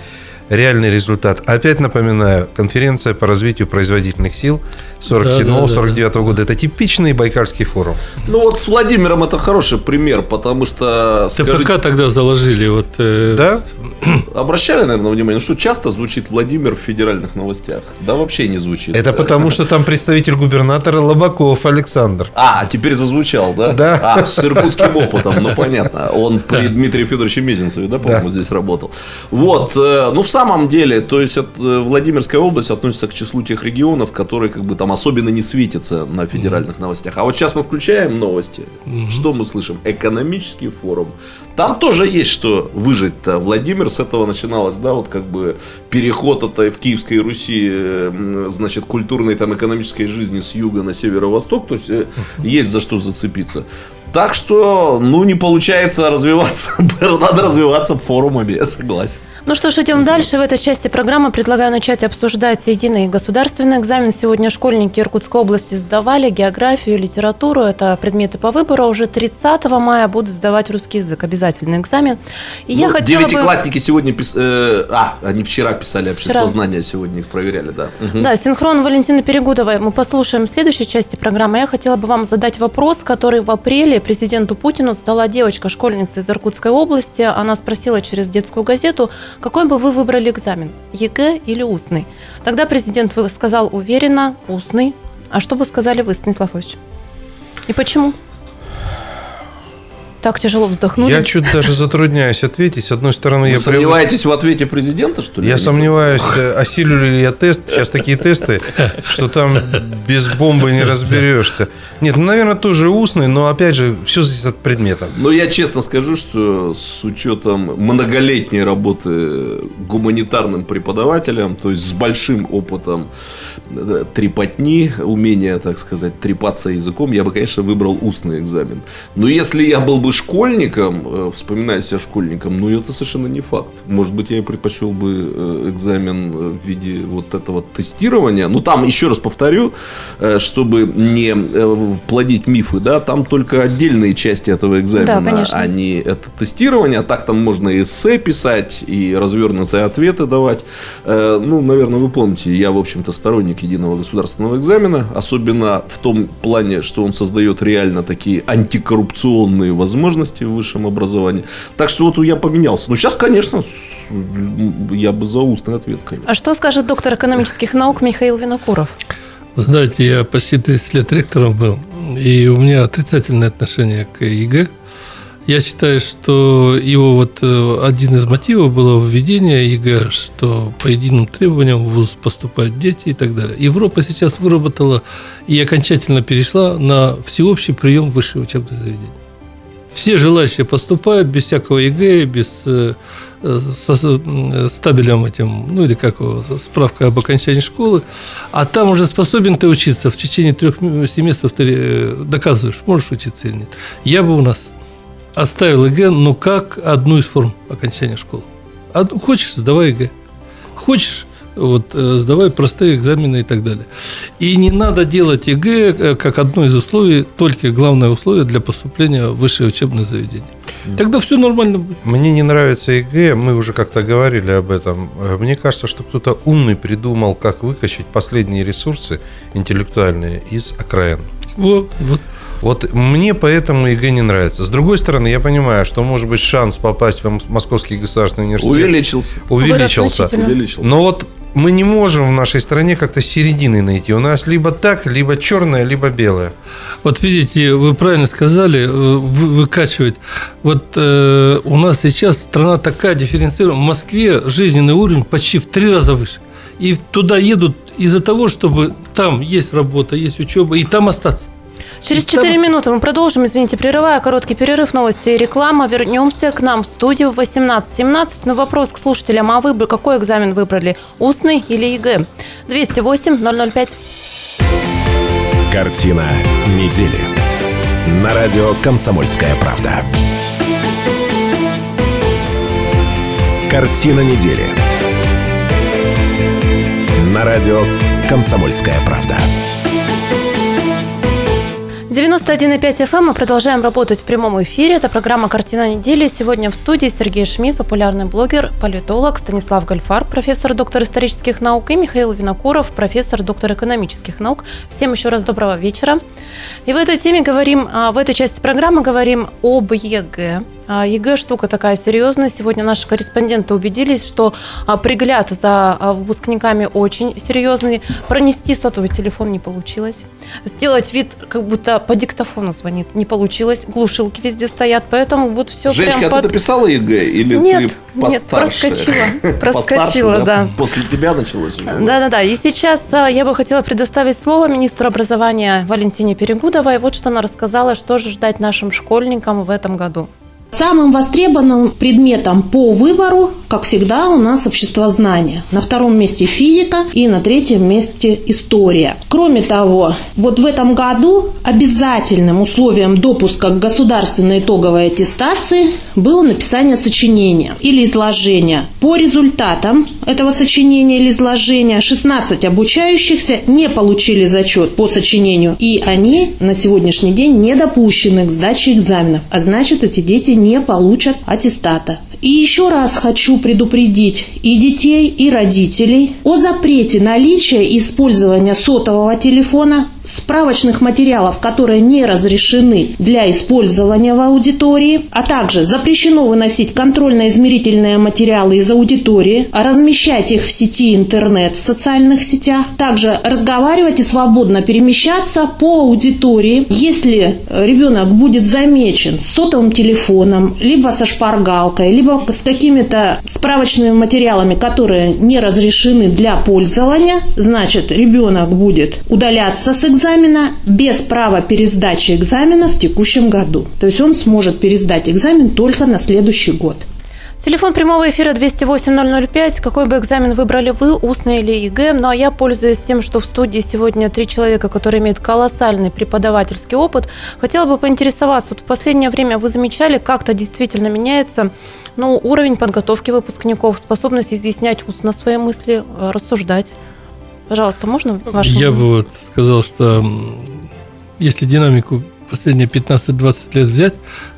S3: реальный результат. Опять напоминаю, конференция по развитию производительных сил 47-49 да, да, года. Это типичный Байкальский форум.
S2: Ну вот с Владимиром это хороший пример, потому что...
S6: Скажите, ТПК тогда заложили. Вот,
S2: э... Да? Обращали, наверное, внимание, что часто звучит Владимир в федеральных новостях? Да вообще не звучит.
S3: Это потому, что там представитель губернатора Лобаков Александр.
S2: А, теперь зазвучал, да?
S3: Да.
S2: А, с иркутским опытом, ну понятно. Он при Дмитрии Федоровиче Мезенцеве, да, по-моему, здесь работал. Вот, э, ну в самом деле, то есть э, Владимирская область относится к числу тех регионов, которые как бы там особенно не светятся на федеральных новостях. А вот сейчас мы включаем новости, что мы слышим? Экономический форум. Там тоже есть что выжить-то. Владимир с этого начиналось, да, вот как бы переход это в Киевской Руси, э, значит, культурной там экономической жизни с юга на северо-восток, то есть есть за что зацепиться. Так что, ну, не получается развиваться. Надо развиваться форумами, я согласен.
S1: Ну что ж, идем дальше. В этой части программы предлагаю начать обсуждать единый государственный экзамен. Сегодня школьники Иркутской области сдавали географию, литературу. Это предметы по выбору. Уже 30 мая будут сдавать русский язык. Обязательный экзамен.
S2: И ну, я хотела девятиклассники бы... сегодня пис... э, А, они вчера писали обществознание, сегодня их проверяли, да.
S1: Угу. Да, синхрон Валентины Перегудовой мы послушаем в следующей части программы. Я хотела бы вам задать вопрос, который в апреле президенту Путину задала девочка, школьница из Иркутской области. Она спросила через детскую газету, какой бы вы выбрали экзамен, ЕГЭ или устный? Тогда президент сказал уверенно, устный. А что бы сказали вы, Станислав? И почему? Так тяжело вздохнули.
S3: Я чуть даже затрудняюсь ответить. С одной стороны,
S2: Вы
S3: я
S2: сомневаетесь в ответе президента, что ли?
S3: Я сомневаюсь, э, осилю ли я тест. Сейчас такие тесты, что там без бомбы не разберешься. Нет, ну, наверное, тоже устный, но, опять же, все зависит от предмета.
S2: Но я честно скажу, что с учетом многолетней работы гуманитарным преподавателем, то есть с большим опытом э, трепотни, умения, так сказать, трепаться языком, я бы, конечно, выбрал устный экзамен. Но если я был бы школьником, э, вспоминая себя школьником, ну это совершенно не факт. Может быть, я и предпочел бы э, экзамен э, в виде вот этого тестирования. Ну там, еще раз повторю, чтобы не плодить мифы, да, там только отдельные части этого экзамена,
S1: Да, конечно.
S2: а не это тестирование. А так там можно и эссе писать, и развернутые ответы давать. Ну, наверное, вы помните, я, в общем-то, сторонник единого государственного экзамена, особенно в том плане, что он создает реально такие антикоррупционные возможности в высшем образовании. Так что вот я поменялся. Ну, сейчас, конечно, я бы за устный ответ, конечно.
S1: А что скажет доктор экономических наук Михаил Винокуров?
S6: Вы знаете, я почти 30 лет ректором был, и у меня отрицательное отношение к ЕГЭ. Я считаю, что его вот э, один из мотивов было введение ЕГЭ, что по единым требованиям в ВУЗ поступают дети и так далее. Европа сейчас выработала и окончательно перешла на всеобщий прием в высшее учебное заведение. Все желающие поступают без всякого ЕГЭ, без э, э, со э, с табелем этим, ну или как справка об окончании школы, а там уже способен ты учиться в течение трех семестров ты э, доказываешь, можешь учиться или нет. Я бы у нас оставил ЕГЭ, но как одну из форм окончания школы. Хочешь, сдавай ЕГЭ. Хочешь, вот, э, сдавай простые экзамены и так далее. И не надо делать ЕГЭ как одно из условий, только главное условие для поступления в высшее учебное заведение. Тогда все нормально будет.
S3: Мне не нравится ЕГЭ, мы уже как-то говорили об этом. Э, Мне кажется, что кто-то умный придумал, как выкачать последние ресурсы интеллектуальные из окраин.
S6: Вот, вот.
S3: Вот мне поэтому ЕГЭ не нравится. С другой стороны, я понимаю, что может быть шанс попасть в Московский государственный университет
S2: Увеличился.
S3: увеличился.
S2: Увеличился.
S3: Но вот мы не можем в нашей стране как-то середины найти. У нас либо так, либо черное, либо белое.
S6: Вот видите, вы правильно сказали, э, вы- выкачивать. Вот э, у нас сейчас страна такая дифференцирована. В Москве жизненный уровень почти в три раза выше. И туда едут из-за того, чтобы там есть работа, есть учеба, и там остаться.
S1: Через
S6: И там-
S1: 4 минуты мы продолжим, извините, прерывая короткий перерыв, новости и реклама. Вернемся к нам в студию в 18.17. Но вопрос к слушателям, а вы бы какой экзамен выбрали, устный или ЕГЭ? 208-005.
S5: Картина недели. На радио «Комсомольская правда». Картина недели. На радио «Комсомольская правда».
S1: 91,5 FM. Мы продолжаем работать в прямом эфире. Это программа «Картина недели». Сегодня в студии Сергей Шмидт, популярный блогер, политолог, Станислав Гальфар, профессор, доктор исторических наук, и Михаил Винокуров, профессор, доктор экономических наук. Всем еще раз доброго вечера. И в этой теме говорим, а, в этой части программы говорим об ЕГЭ. А, ЕГЭ штука такая серьезная. Сегодня наши корреспонденты убедились, что а, пригляд за а, выпускниками очень серьезный. Пронести сотовый телефон не получилось. Сделать вид, как будто по диктофону звонит, не получилось. Глушилки везде стоят, поэтому вот все
S2: Женечка,
S1: прям
S2: а ты
S1: под...
S2: написала ЕГЭ или
S1: Нет,
S2: ты
S1: нет,
S2: постарше?
S1: проскочила, проскочила,
S2: Постарше,
S1: да.
S2: После тебя началось уже?
S1: Да-да-да. И сейчас я бы хотела предоставить слово министру образования Валентине Перегудовой. Вот что она рассказала, что же ждать нашим школьникам в этом году.
S9: Самым востребованным предметом по выбору, как всегда, у нас обществознание. На втором месте физика и на третьем месте история. Кроме того, вот в этом году обязательным условием допуска к государственной итоговой аттестации было написание сочинения или изложения. По результатам этого сочинения или изложения 16 обучающихся не получили зачет по сочинению, и они на сегодняшний день не допущены к сдаче экзаменов, а значит эти дети не получат аттестата. И еще раз хочу предупредить и детей, и родителей о запрете наличия использования сотового телефона справочных материалов, которые не разрешены для использования в аудитории, а также запрещено выносить контрольно-измерительные материалы из аудитории, размещать их в сети интернет в социальных сетях, также разговаривать и свободно перемещаться по аудитории. Если ребенок будет замечен с сотовым телефоном, либо со шпаргалкой, либо с какими-то справочными материалами, которые не разрешены для пользования, значит ребенок будет удаляться с экзамена без права пересдачи экзамена в текущем году. То есть он сможет пересдать экзамен только на следующий год.
S1: Телефон прямого эфира 208-005. Какой бы экзамен выбрали вы, устный или ЕГЭ? Ну, а я пользуюсь тем, что в студии сегодня три человека, которые имеют колоссальный преподавательский опыт. Хотела бы поинтересоваться, вот в последнее время вы замечали, как-то действительно меняется ну, уровень подготовки выпускников, способность изъяснять устно свои мысли, э, рассуждать? Пожалуйста, можно ваше
S6: Я бы вот сказал, что если динамику последние 15-20 лет взять,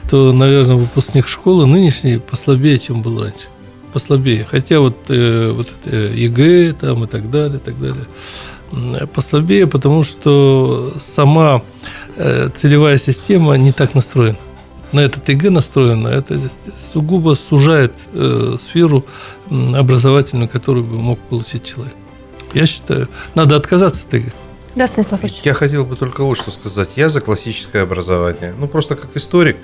S6: то, наверное, выпускник школы нынешний послабее, чем был раньше. Послабее. Хотя вот, э, вот это ЕГЭ там и так далее, и так далее. Послабее, потому что сама э, целевая система не так настроена. На этот ЕГЭ настроена, это сугубо сужает э, сферу образовательную, которую бы мог получить человек. Я считаю, надо отказаться от ЕГЭ.
S1: Да, Станислав Ильич.
S3: Я хотел бы только вот что сказать. Я за классическое образование. Ну, просто как историк,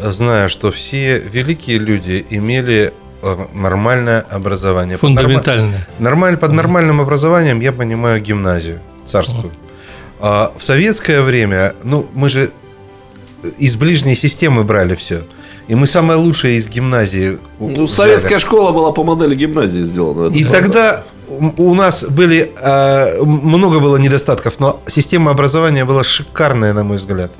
S3: зная, что все великие люди имели э, нормальное образование.
S6: Фундаментальное.
S3: Нормаль, под нормальным образованием я понимаю гимназию царскую. А в советское время, ну, мы же из ближней системы брали все. И мы самое лучшее из гимназии.
S2: Ну, советская школа была по модели гимназии сделана.
S3: И тогда у нас были э, много было недостатков, но система образования была шикарная, на мой взгляд.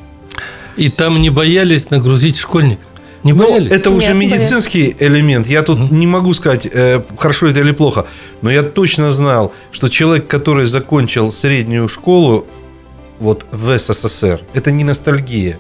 S6: И там не боялись нагрузить школьника. Не
S3: Ну,
S6: боялись?
S3: это уже
S1: Нет, не
S3: медицинский элемент. Я тут не могу сказать, э, хорошо это или плохо, но я точно знал, что человек, который закончил среднюю школу вот в СССР, это не ностальгия.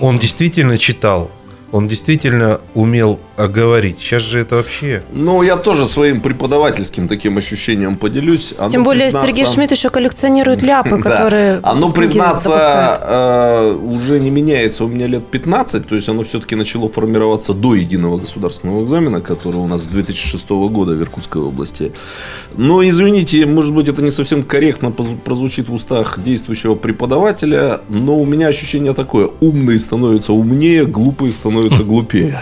S3: Он действительно читал, он действительно умел говорить. Сейчас же это вообще...
S2: Ну, я тоже своим преподавательским таким ощущением поделюсь. Оно,
S1: Тем более
S2: признаться-
S1: Сергей Шмидт еще коллекционирует ляпы,
S2: Да.
S1: которые
S2: Оно, признаться, э, уже не меняется у меня лет 15, то есть оно все-таки начало формироваться до единого государственного экзамена, который у нас с 2006 года в Иркутской области. Но, извините, может быть, это не совсем корректно прозвучит в устах действующего преподавателя, но у меня ощущение такое. Умные становятся умнее, глупые становятся глупее.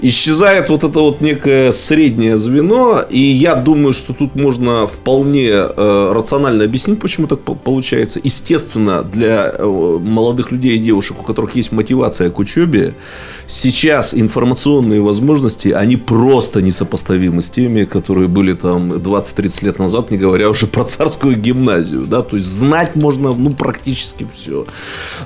S2: Исчезает вот это вот некое среднее звено, и я думаю, что тут можно вполне э, рационально объяснить, почему так по- получается. Естественно, для э, молодых людей и девушек, у которых есть мотивация к учебе, сейчас информационные возможности, они просто несопоставимы с теми, которые были там 20-30 лет назад, не говоря уже про царскую гимназию, да, то есть знать можно, ну, практически все.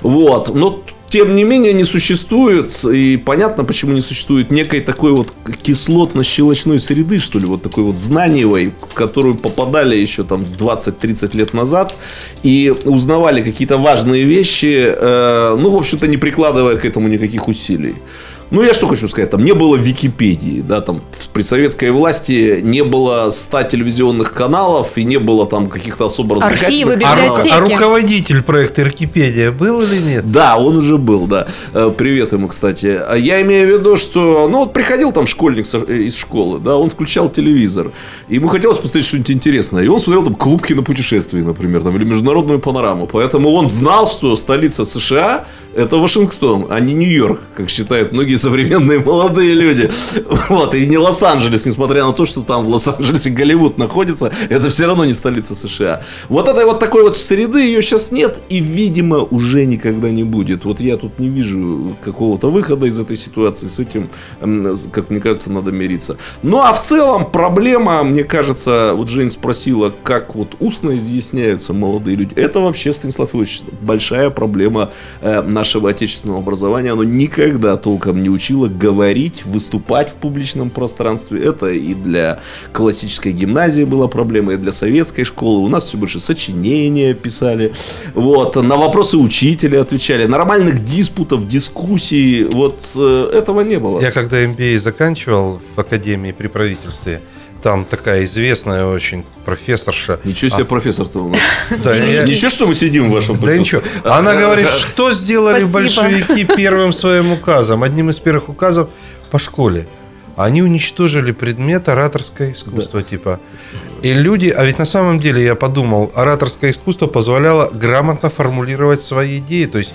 S2: Вот, но тем не менее не существует, и понятно, почему не существует некой такой вот кислотно-щелочной среды, что ли, вот такой вот знаниевой, в которую попадали еще там 20-30 лет назад и узнавали какие-то важные вещи, э, ну, в общем-то, не прикладывая к этому никаких усилий. Ну, я что хочу сказать, там не было Википедии, да, там при советской власти не было 100 телевизионных каналов и не было там каких-то особо
S1: Архивы,
S2: развлекательных
S3: А, а руководитель проекта Иркипедия был или нет?
S2: да, он уже был, да. Э, Привет ему, кстати. А Я имею в виду, что, ну, вот приходил там школьник из школы, да, он включал телевизор, и ему хотелось посмотреть что-нибудь интересное, и он смотрел там клуб кинопутешествий, например, там, или международную панораму, поэтому он знал, что столица США – это Вашингтон, а не Нью-Йорк, как считают многие современные молодые люди. Вот, и не Лос-Анджелес, несмотря на то, что там в Лос-Анджелесе Голливуд находится, это все равно не столица США. Вот этой вот такой вот среды ее сейчас нет, и, видимо, уже никогда не будет. Вот я тут не вижу какого-то выхода из этой ситуации, с этим, как мне кажется, надо мириться. Ну, а в целом проблема, мне кажется, вот Жень спросила, как вот устно изъясняются молодые люди. Это вообще, Станислав Ильич, большая проблема э, нашего отечественного образования. Оно никогда толком не учило говорить, выступать в публичном пространстве. Это и для классической гимназии была проблема, и для советской школы. У нас все больше сочинения писали. Вот, на вопросы учителя отвечали. Нормальных диспутов, дискуссий, вот э, этого не было.
S3: Я когда MBA заканчивал в академии при правительстве, там такая известная очень профессорша.
S2: Ничего себе
S3: А,
S2: профессор-то у нас.
S3: да, я-
S2: Ничего, что мы сидим в вашем
S3: Да ничего. Она говорит, что сделали большевики первым своим указом, одним из первых указов по школе. Они уничтожили предмет ораторское искусство, типа. И люди, а ведь на самом деле я подумал, ораторское искусство позволяло грамотно формулировать свои идеи, то есть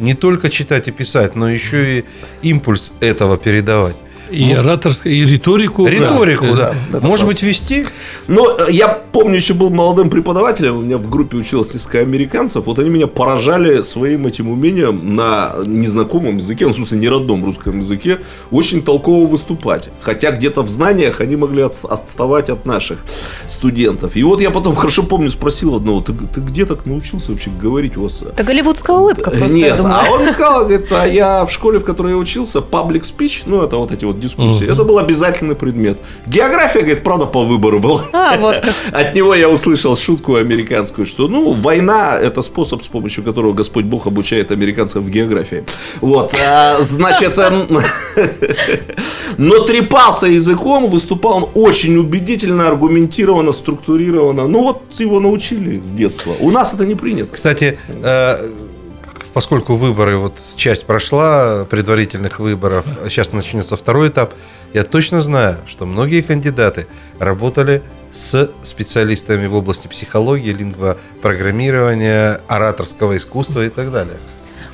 S3: не только читать и писать, но еще и импульс этого передавать.
S6: И ораторское, и риторику.
S3: Риторику, да.
S2: это
S3: Может быть, вести?
S2: Но э, я помню, еще был молодым преподавателем, у меня в группе училось несколько американцев, вот они меня поражали своим этим умением на незнакомом языке, ну, в смысле, не родном русском языке, очень толково выступать. Хотя где-то в знаниях они могли отс- отставать от наших студентов. И вот я потом хорошо помню, спросил одного, ты, ты где так научился вообще говорить у вас? э,
S1: Это голливудская улыбка просто,
S2: Нет,
S1: я думаю.
S2: а он мне сказал, говорит, а я в школе, в которой я учился, public speech, ну, это вот эти вот дискуссии, это был обязательный предмет. География, говорит, правда, по выбору была.
S1: А, вот.
S2: От него я услышал шутку американскую, что, ну, война – это способ, с помощью которого Господь Бог обучает американцев в географии. Вот, а, значит, э, но трепался языком, выступал он очень убедительно, аргументированно, структурированно. Ну, вот его научили с детства. У нас это не принято.
S3: Кстати, э, поскольку выборы, вот часть прошла предварительных выборов, а сейчас начнется второй этап, я точно знаю, что многие кандидаты работали с специалистами в области психологии, лингвопрограммирования, ораторского искусства и так далее.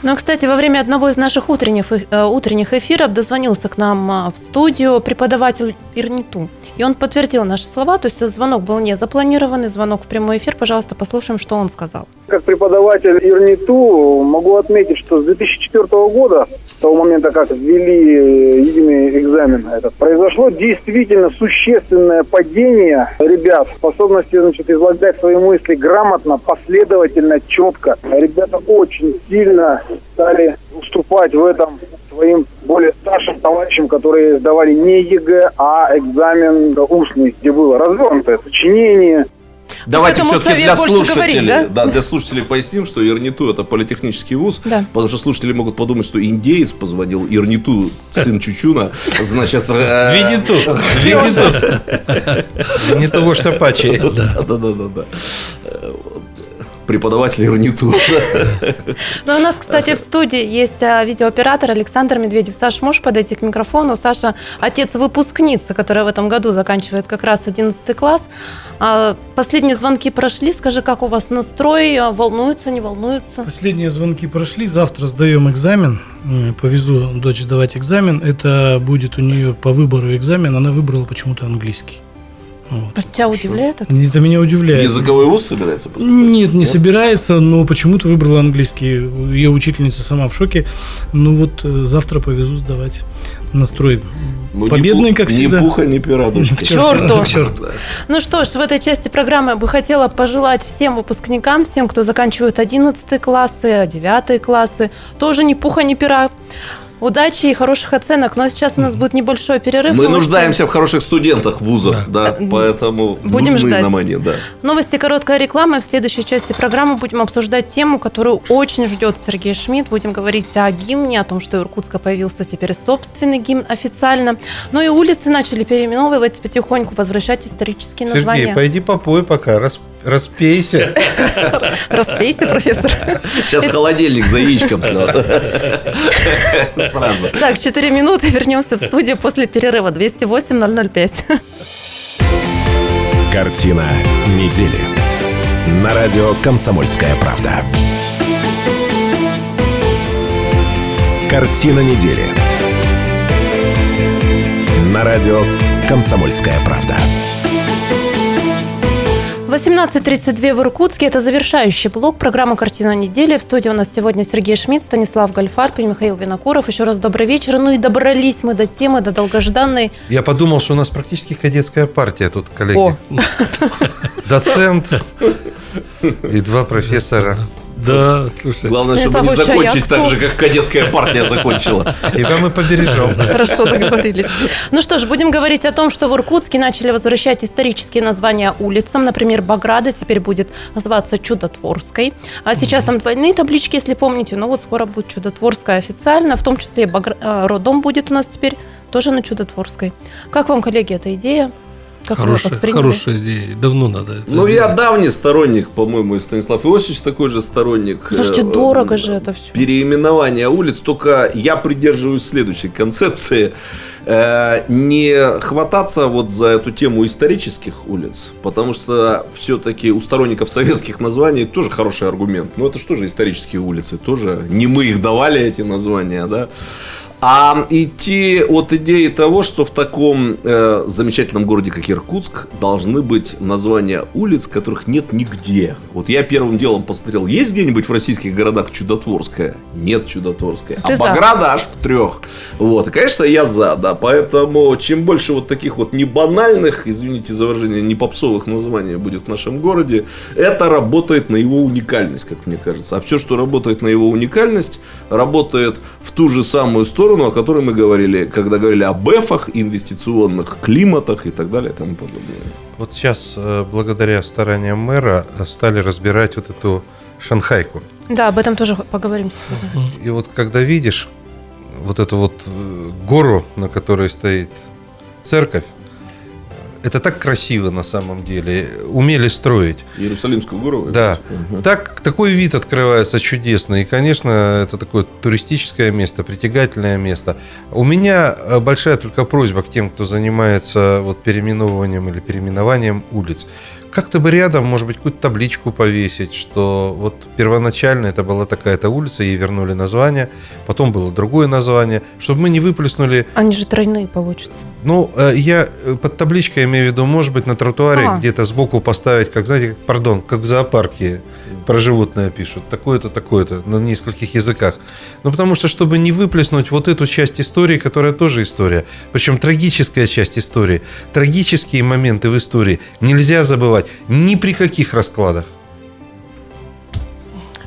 S1: Ну, кстати, во время одного из наших утренних, э, утренних эфиров дозвонился к нам а, в студию преподаватель Ирниту. И он подтвердил наши слова, то есть звонок был не запланированный, звонок в прямой эфир. Пожалуйста, послушаем, что он сказал.
S10: Как преподаватель ИРНИТУ могу отметить, что с 2004 года, с того момента, как ввели единый экзамен этот, произошло действительно существенное падение ребят в способности значит, излагать свои мысли грамотно, последовательно, четко. Ребята очень сильно стали уступать в этом своим более старшим товарищам, которые сдавали не ЕГЭ, а экзамен устный, где было развернутое сочинение,
S2: Давайте
S1: Поэтому
S2: все-таки для слушателей,
S1: говорить, да?
S2: для слушателей поясним, что ИРНИТУ это политехнический вуз,
S1: Да.
S2: потому что слушатели могут подумать, что индеец позвонил ИРНИТУ, сын Чучуна, значит... э,
S3: Виннету, Виннету. Не того, что Апачи.
S2: Да, да, да, да, да. Преподаватель Ирниту.
S1: Ну, у нас, кстати, в студии есть а, видеооператор Александр Медведев. Саш, можешь подойти к микрофону? Саша – отец выпускницы, которая в этом году заканчивает как раз 11 класс. А, Последние звонки прошли. Скажи, как у вас настрой? А, Волнуется, не волнуется?
S11: Последние звонки прошли. Завтра сдаем экзамен. М, Повезу дочь сдавать экзамен. Это будет у нее по выбору экзамен. Она выбрала почему-то английский. Вот.
S1: Тебя удивляет это?
S11: Это меня удивляет.
S2: Языковой вуз собирается поступать?
S11: Нет, не собирается, но почему-то выбрала английский. Ее учительница сама в шоке. Ну вот э, завтра повезу сдавать. Настрой
S2: Ну,
S11: победный,
S2: пу-
S11: как всегда.
S2: Ни пуха, ни пера, дочка.
S1: К черту!
S11: К черту.
S1: Ну что ж, в этой части программы я бы хотела пожелать всем выпускникам, всем, кто заканчивает 11 классы, 9 классы, тоже ни пуха, ни пера. Удачи и хороших оценок. Но сейчас у нас будет небольшой перерыв.
S2: Мы
S1: Новости-
S2: нуждаемся в хороших студентах вузов, да, поэтому
S1: Будем
S2: нужны
S1: ждать.
S2: нам они, да.
S1: Новости, короткая реклама. В следующей части программы будем обсуждать тему, которую очень ждет Сергей Шмидт. Будем говорить о гимне, о том, что у Иркутска появился теперь собственный гимн официально. Ну и улицы начали переименовывать потихоньку, возвращать исторические
S3: Сергей,
S1: названия.
S3: пойди попой пока, рас- распейся.
S1: Распейся, профессор.
S2: Сейчас холодильник за яичком сразу. Сразу.
S1: Так, 4 минуты, вернемся в студию после перерыва. 208-005.
S5: Картина недели. На радио «Комсомольская правда». Картина недели. На радио «Комсомольская правда».
S1: 18.32 в Иркутске. Это завершающий блок программы «Картина недели». В студии у нас сегодня Сергей Шмидт, Станислав Гальфарб и Михаил Винокуров. Еще раз добрый вечер. Ну и добрались мы до темы, до долгожданной.
S3: Я подумал, что у нас практически кадетская партия тут, коллеги.
S1: О.
S3: Доцент и два профессора.
S6: Да, слушай.
S2: Главное, чтобы не закончить так же, как кадетская партия закончила.
S3: Тебя мы побережем.
S1: Хорошо договорились. Ну что ж, будем говорить о том, что в Иркутске начали возвращать исторические названия улицам. Например, Баграда теперь будет называться Чудотворской. А сейчас там двойные таблички, если помните, но вот скоро будет Чудотворская официально. В том числе Багр- э, роддом будет у нас теперь тоже на Чудотворской. Как вам, коллеги, эта идея? Как
S6: Хорошая, хорошая идея. Давно надо это
S2: Ну, я
S6: сделать.
S2: давний сторонник, по-моему, и Станислав Иосифович такой же сторонник.
S1: Слушайте,
S2: э,
S1: дорого же это все.
S2: переименования улиц, только я придерживаюсь следующей концепции. Э, Не хвататься вот за эту тему исторических улиц, потому что все-таки у сторонников советских названий тоже хороший аргумент. Ну это что же исторические улицы? Тоже не мы их давали, эти названия, да? А идти от идеи того, что в таком э, замечательном городе, как Иркутск, должны быть названия улиц, которых нет нигде. Вот я первым делом посмотрел, есть где-нибудь в российских городах Чудотворская? Нет Чудотворской.
S1: Ты
S2: а
S1: за.
S2: Баграда аж в трех. Вот. И, конечно, я за, да. Поэтому чем больше вот таких вот не банальных, извините за выражение, не попсовых названий будет в нашем городе, это работает на его уникальность, как мне кажется. А все, что работает на его уникальность, работает в ту же самую сторону, о которой мы говорили, когда говорили о БЭФах, инвестиционных климатах и так далее и тому подобное.
S3: Вот сейчас, э, благодаря стараниям мэра, э, стали разбирать вот эту шанхайку.
S1: Да, об этом тоже поговорим сегодня.
S3: И вот когда видишь вот эту вот э, гору, на которой стоит церковь, это так красиво на самом деле. Умели строить.
S2: Иерусалимскую гору?
S3: Да. Так, такой вид открывается чудесный. И, конечно, это такое туристическое место, притягательное место. У меня э, большая только просьба к тем, кто занимается вот переименованием или переименованием улиц. Как-то бы рядом, может быть, какую-то табличку повесить, что вот первоначально это была такая-то улица, ей вернули название, потом было другое название, чтобы мы не выплеснули
S1: Они же тройные получатся.
S3: ну, э, я э, под табличкой имею в виду, может быть, на тротуаре
S1: А.
S3: где-то сбоку поставить, как, знаете, как, пардон, как в зоопарке про животное пишут, такое-то, такое-то, на нескольких языках. Ну, потому что, чтобы не выплеснуть вот эту часть истории, которая тоже история, причем трагическая часть истории, трагические моменты в истории нельзя забывать ни при каких раскладах.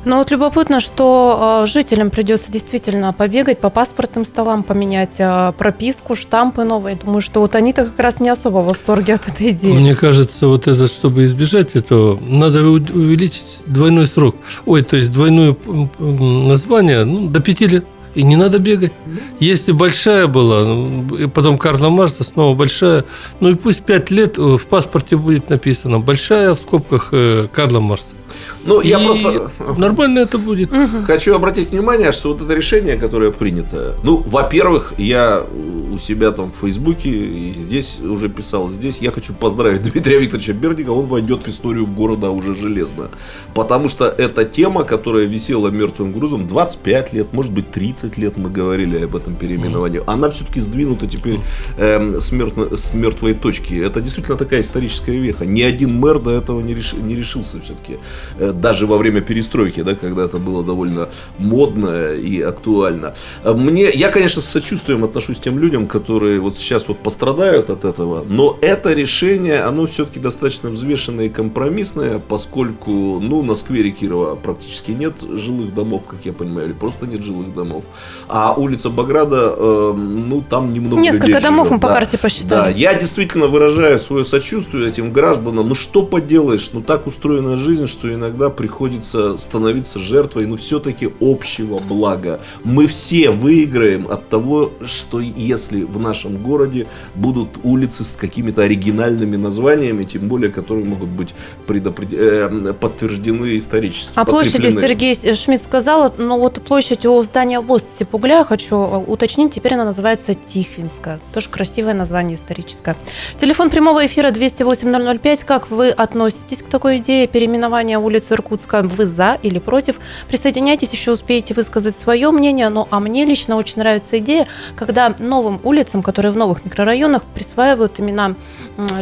S1: Но вот любопытно, что э, жителям придется действительно побегать по паспортным столам, поменять э, прописку, штампы новые. Думаю, что вот они-то как раз не особо в восторге от этой идеи.
S6: Мне кажется, вот это, чтобы избежать этого, надо увеличить двойной срок. Ой, то есть двойное название ну, до пяти лет. И не надо бегать. Если большая была, ну, и потом Карла Марса, снова большая, ну и пусть пять лет э, в паспорте будет написано большая в скобках Карла Марса.
S2: Ну, я
S6: И
S2: просто...
S6: Нормально это будет.
S2: Хочу обратить внимание, что вот это решение, которое принято, ну, во-первых, я у себя там в Фейсбуке, и здесь уже писал, здесь я хочу поздравить Дмитрия Викторовича Бердика, он войдет в историю города уже железно. Потому что это тема, которая висела мертвым грузом 25 лет, может быть 30 лет мы говорили об этом переименовании. Она все-таки сдвинута теперь эм, с, мертв- с мертвой точки. Это действительно такая историческая веха. Ни один мэр до этого не, реш- не решился все-таки. Э, даже во время перестройки, да, когда это было довольно модно и актуально. Э, Мне, я, конечно, с сочувствием отношусь к тем людям, которые вот сейчас вот пострадают от этого, но это решение, оно все-таки достаточно взвешенное и компромиссное, поскольку, ну, на сквере Кирова практически нет жилых домов, как я понимаю, или просто нет жилых домов. А улица Баграда, э, ну, там немного
S1: Несколько
S2: людей
S1: домов
S2: живет,
S1: мы по
S2: да.
S1: карте
S2: Да,
S1: посчитали.
S2: я действительно выражаю свое сочувствие этим гражданам. Ну что поделаешь, ну так устроена жизнь, что иногда приходится становиться жертвой, ну все-таки общего блага. Мы все выиграем от того, что если в нашем городе будут улицы с какими-то оригинальными названиями, тем более, которые могут быть предопред- э, подтверждены исторически.
S1: О площади. Сергей Шмидт сказал, но вот площадь у здания ВОЗ Сипугля, хочу э, уточнить, теперь она называется Тихвинская. Тоже красивое название историческое. Телефон прямого эфира 208-005. Как вы относитесь к такой идее переименования улицы Иркутска? Вы за или против? Присоединяйтесь, еще успеете высказать свое мнение. Ну, а мне лично очень нравится идея, когда новым улицам, которые в новых микрорайонах, присваивают имена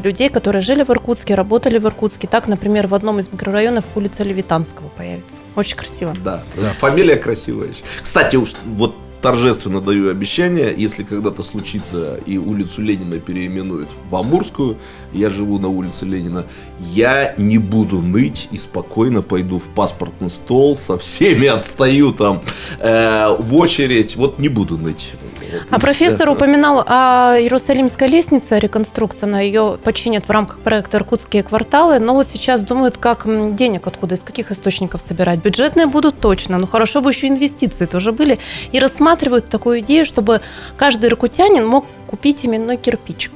S1: людей, которые жили в Иркутске, работали в Иркутске. Так, например, в одном из микрорайонов улица Левитанского появится. Очень красиво.
S2: Да, да. Фамилия красивая. Кстати, уж вот торжественно даю обещание, если когда-то случится и улицу Ленина переименуют в Амурскую, я живу на улице Ленина, я не буду ныть и спокойно пойду в паспортный стол, со всеми отстаю там э, в очередь, вот не буду ныть. Вот
S1: А профессор
S2: всё.
S1: упоминал о Иерусалимской лестнице, реконструкция, на ее починят в рамках проекта «Иркутские кварталы», но вот сейчас думают, как денег откуда, из каких источников собирать. Бюджетные будут точно, но хорошо бы еще инвестиции тоже были. И рассматривают такую идею, чтобы каждый иркутянин мог купить именной кирпичик.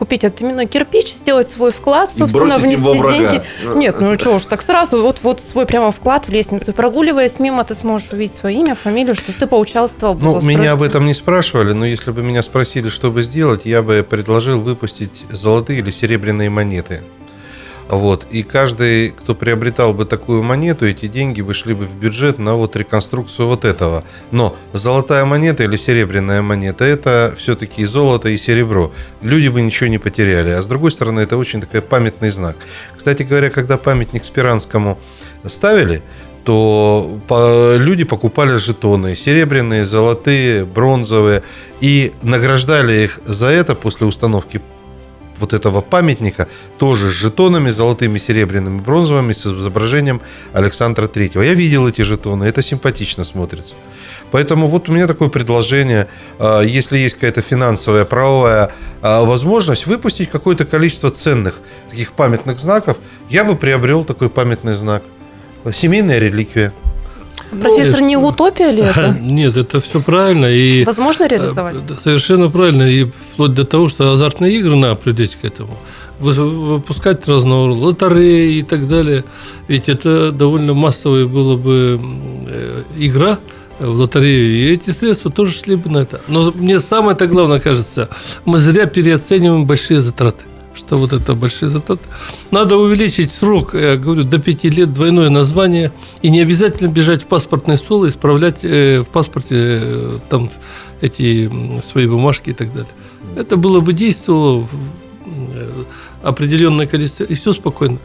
S1: Купить этот именно кирпич, сделать свой вклад, собственно, внести
S2: его врага.
S1: деньги. Нет, ну что уж, так сразу, вот, вот свой прямо вклад в лестницу. И прогуливаясь мимо, ты сможешь увидеть свое имя, фамилию, что ты поучаствовал в
S3: Ну, меня об этом не спрашивали, но если бы меня спросили, что бы сделать, я бы предложил выпустить золотые или серебряные монеты. Вот. И каждый, кто приобретал бы такую монету, эти деньги бы шли бы в бюджет на вот реконструкцию вот этого. Но золотая монета или серебряная монета – это все-таки и золото, и серебро. Люди бы ничего не потеряли. А с другой стороны, это очень такой памятный знак. Кстати говоря, когда памятник Спиранскому ставили, то люди покупали жетоны, серебряные, золотые, бронзовые, и награждали их за это после установки вот этого памятника тоже с жетонами золотыми, серебряными, бронзовыми с изображением Александра Третьего. Я видел эти жетоны, это симпатично смотрится. Поэтому вот у меня такое предложение, а, если есть какая-то финансовая, правовая а, возможность выпустить какое-то количество ценных таких памятных знаков, я бы приобрел такой памятный знак. Семейная реликвия.
S1: Профессор, не утопия ли это?
S6: Нет, это все правильно. И
S1: Возможно реализовать?
S6: Совершенно правильно. И вплоть до того, что азартные игры надо привлечь к этому. Вы- Выпускать разного рода лотереи и так далее. Ведь это довольно массовая была бы э, игра в лотерею, и эти средства тоже шли бы на это. Но мне самое-то главное кажется, мы зря переоцениваем большие затраты. Что вот это большие затраты. Надо увеличить срок, я говорю, до пяти лет двойное название. И не обязательно бежать в паспортный стол и исправлять э, в паспорте э, там эти свои бумажки и так далее. Это было бы действовало э, определенное количество, и все спокойно.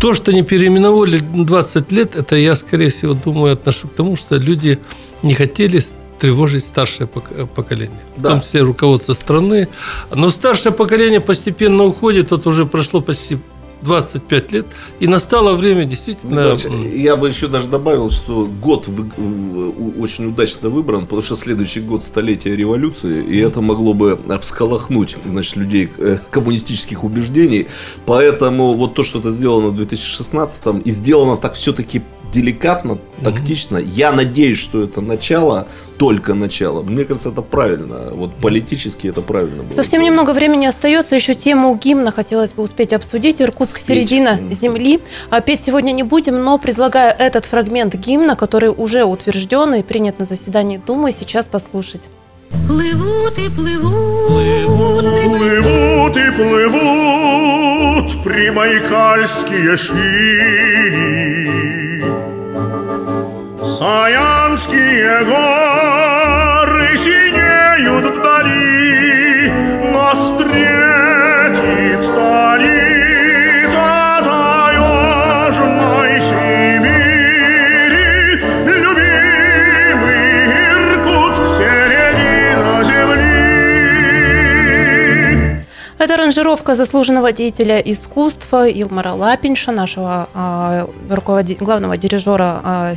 S6: То, что не переименовали 20 лет, это я, скорее всего, думаю, отношу к тому, что люди не хотели тревожить старшее пок- поколение. В
S2: Да.
S6: том числе руководство страны. Но старшее поколение постепенно уходит, вот уже прошло почти 25 лет, и настало время действительно...
S2: Я бы еще даже добавил, что год вы- в- очень удачно выбран, потому что следующий год столетия революции, и это могло бы всколохнуть значит, людей э, коммунистических убеждений. Поэтому вот то, что это сделано в 2016 и сделано так все-таки деликатно, тактично. Я надеюсь, что это начало, только начало. Мне кажется, это правильно. Вот политически это правильно было.
S1: Совсем немного времени остается. Еще тему гимна хотелось бы успеть обсудить. Иркутск
S2: Успеть.
S1: середина земли. А Петь сегодня не будем, но предлагаю этот фрагмент гимна, который уже утвержден и принят на заседании Думы, сейчас послушать.
S12: Плывут и плывут,
S13: Плывут и плывут примайкальские шири, Саянские горы синеют вдали, Нас встретит столица таежной Сибири, Любимый Иркутск, середина земли.
S1: Это аранжировка заслуженного деятеля искусства Илмара Лапинша, нашего а, руководи- главного дирижера а,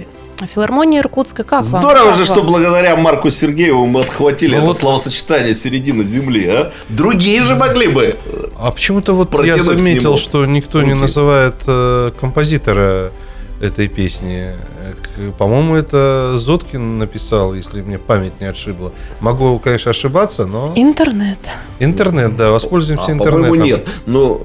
S1: филармонии Иркутской. Как вам?
S2: Здорово
S1: Как
S2: же,
S1: вам?
S2: что благодаря Марку Сергееву мы отхватили
S3: Ну
S2: это
S3: вот-
S2: словосочетание середины земли, а? Другие же могли бы.
S3: А почему-то вот я заметил, что никто не
S2: руки.
S3: называет э, композитора этой песни. Э, По-моему, это Зоткин написал, если мне память не отшибла. Могу, конечно, ошибаться, но
S1: Интернет.
S3: интернет, да, воспользуемся
S2: А,
S3: интернетом.
S2: по-моему, нет. Но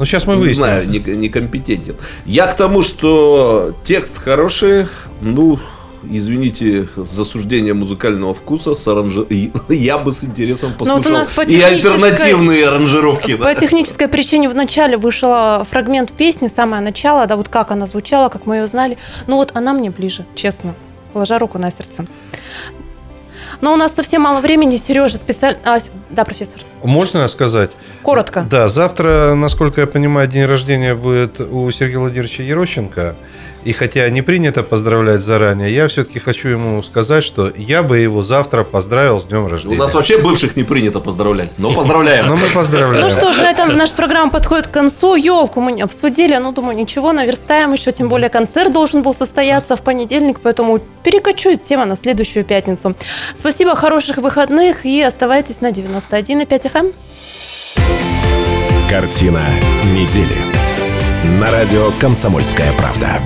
S3: Ну, сейчас мы
S2: не
S3: выясним.
S2: знаю, не- некомпетентен. Я к тому, что текст хороший, ну, извините, за суждение музыкального вкуса с аранжи- и- Я бы с интересом
S1: Ну, вот у
S2: послушал
S1: нас по
S2: и
S1: технической-
S2: альтернативные аранжировки.
S1: По
S2: да.
S1: технической причине в начале вышел а, фрагмент песни, самое начало, да, вот как она звучала, как мы ее знали. Ну вот она мне ближе, честно, положа руку на сердце. Но у нас совсем мало времени, Сережа специально... А, да, профессор,
S3: Можно сказать?
S1: коротко.
S3: Да, завтра, насколько я понимаю, день рождения будет у Сергея Владимировича Ерощенко. И хотя не принято поздравлять заранее, я все-таки хочу ему сказать, что я бы его завтра поздравил с днем
S2: У
S3: рождения.
S2: нас вообще бывших не принято поздравлять, но поздравляем.
S3: Но мы поздравляем.
S1: Ну что ж, на этом наша программа подходит к концу. Елку мы не обсудили, ну, думаю, ничего, наверстаем еще, тем более концерт должен был состояться в понедельник, поэтому перекочу тема на следующую пятницу. Спасибо, хороших выходных и оставайтесь на 91,5 FM.
S5: Картина недели. На радио «Комсомольская правда».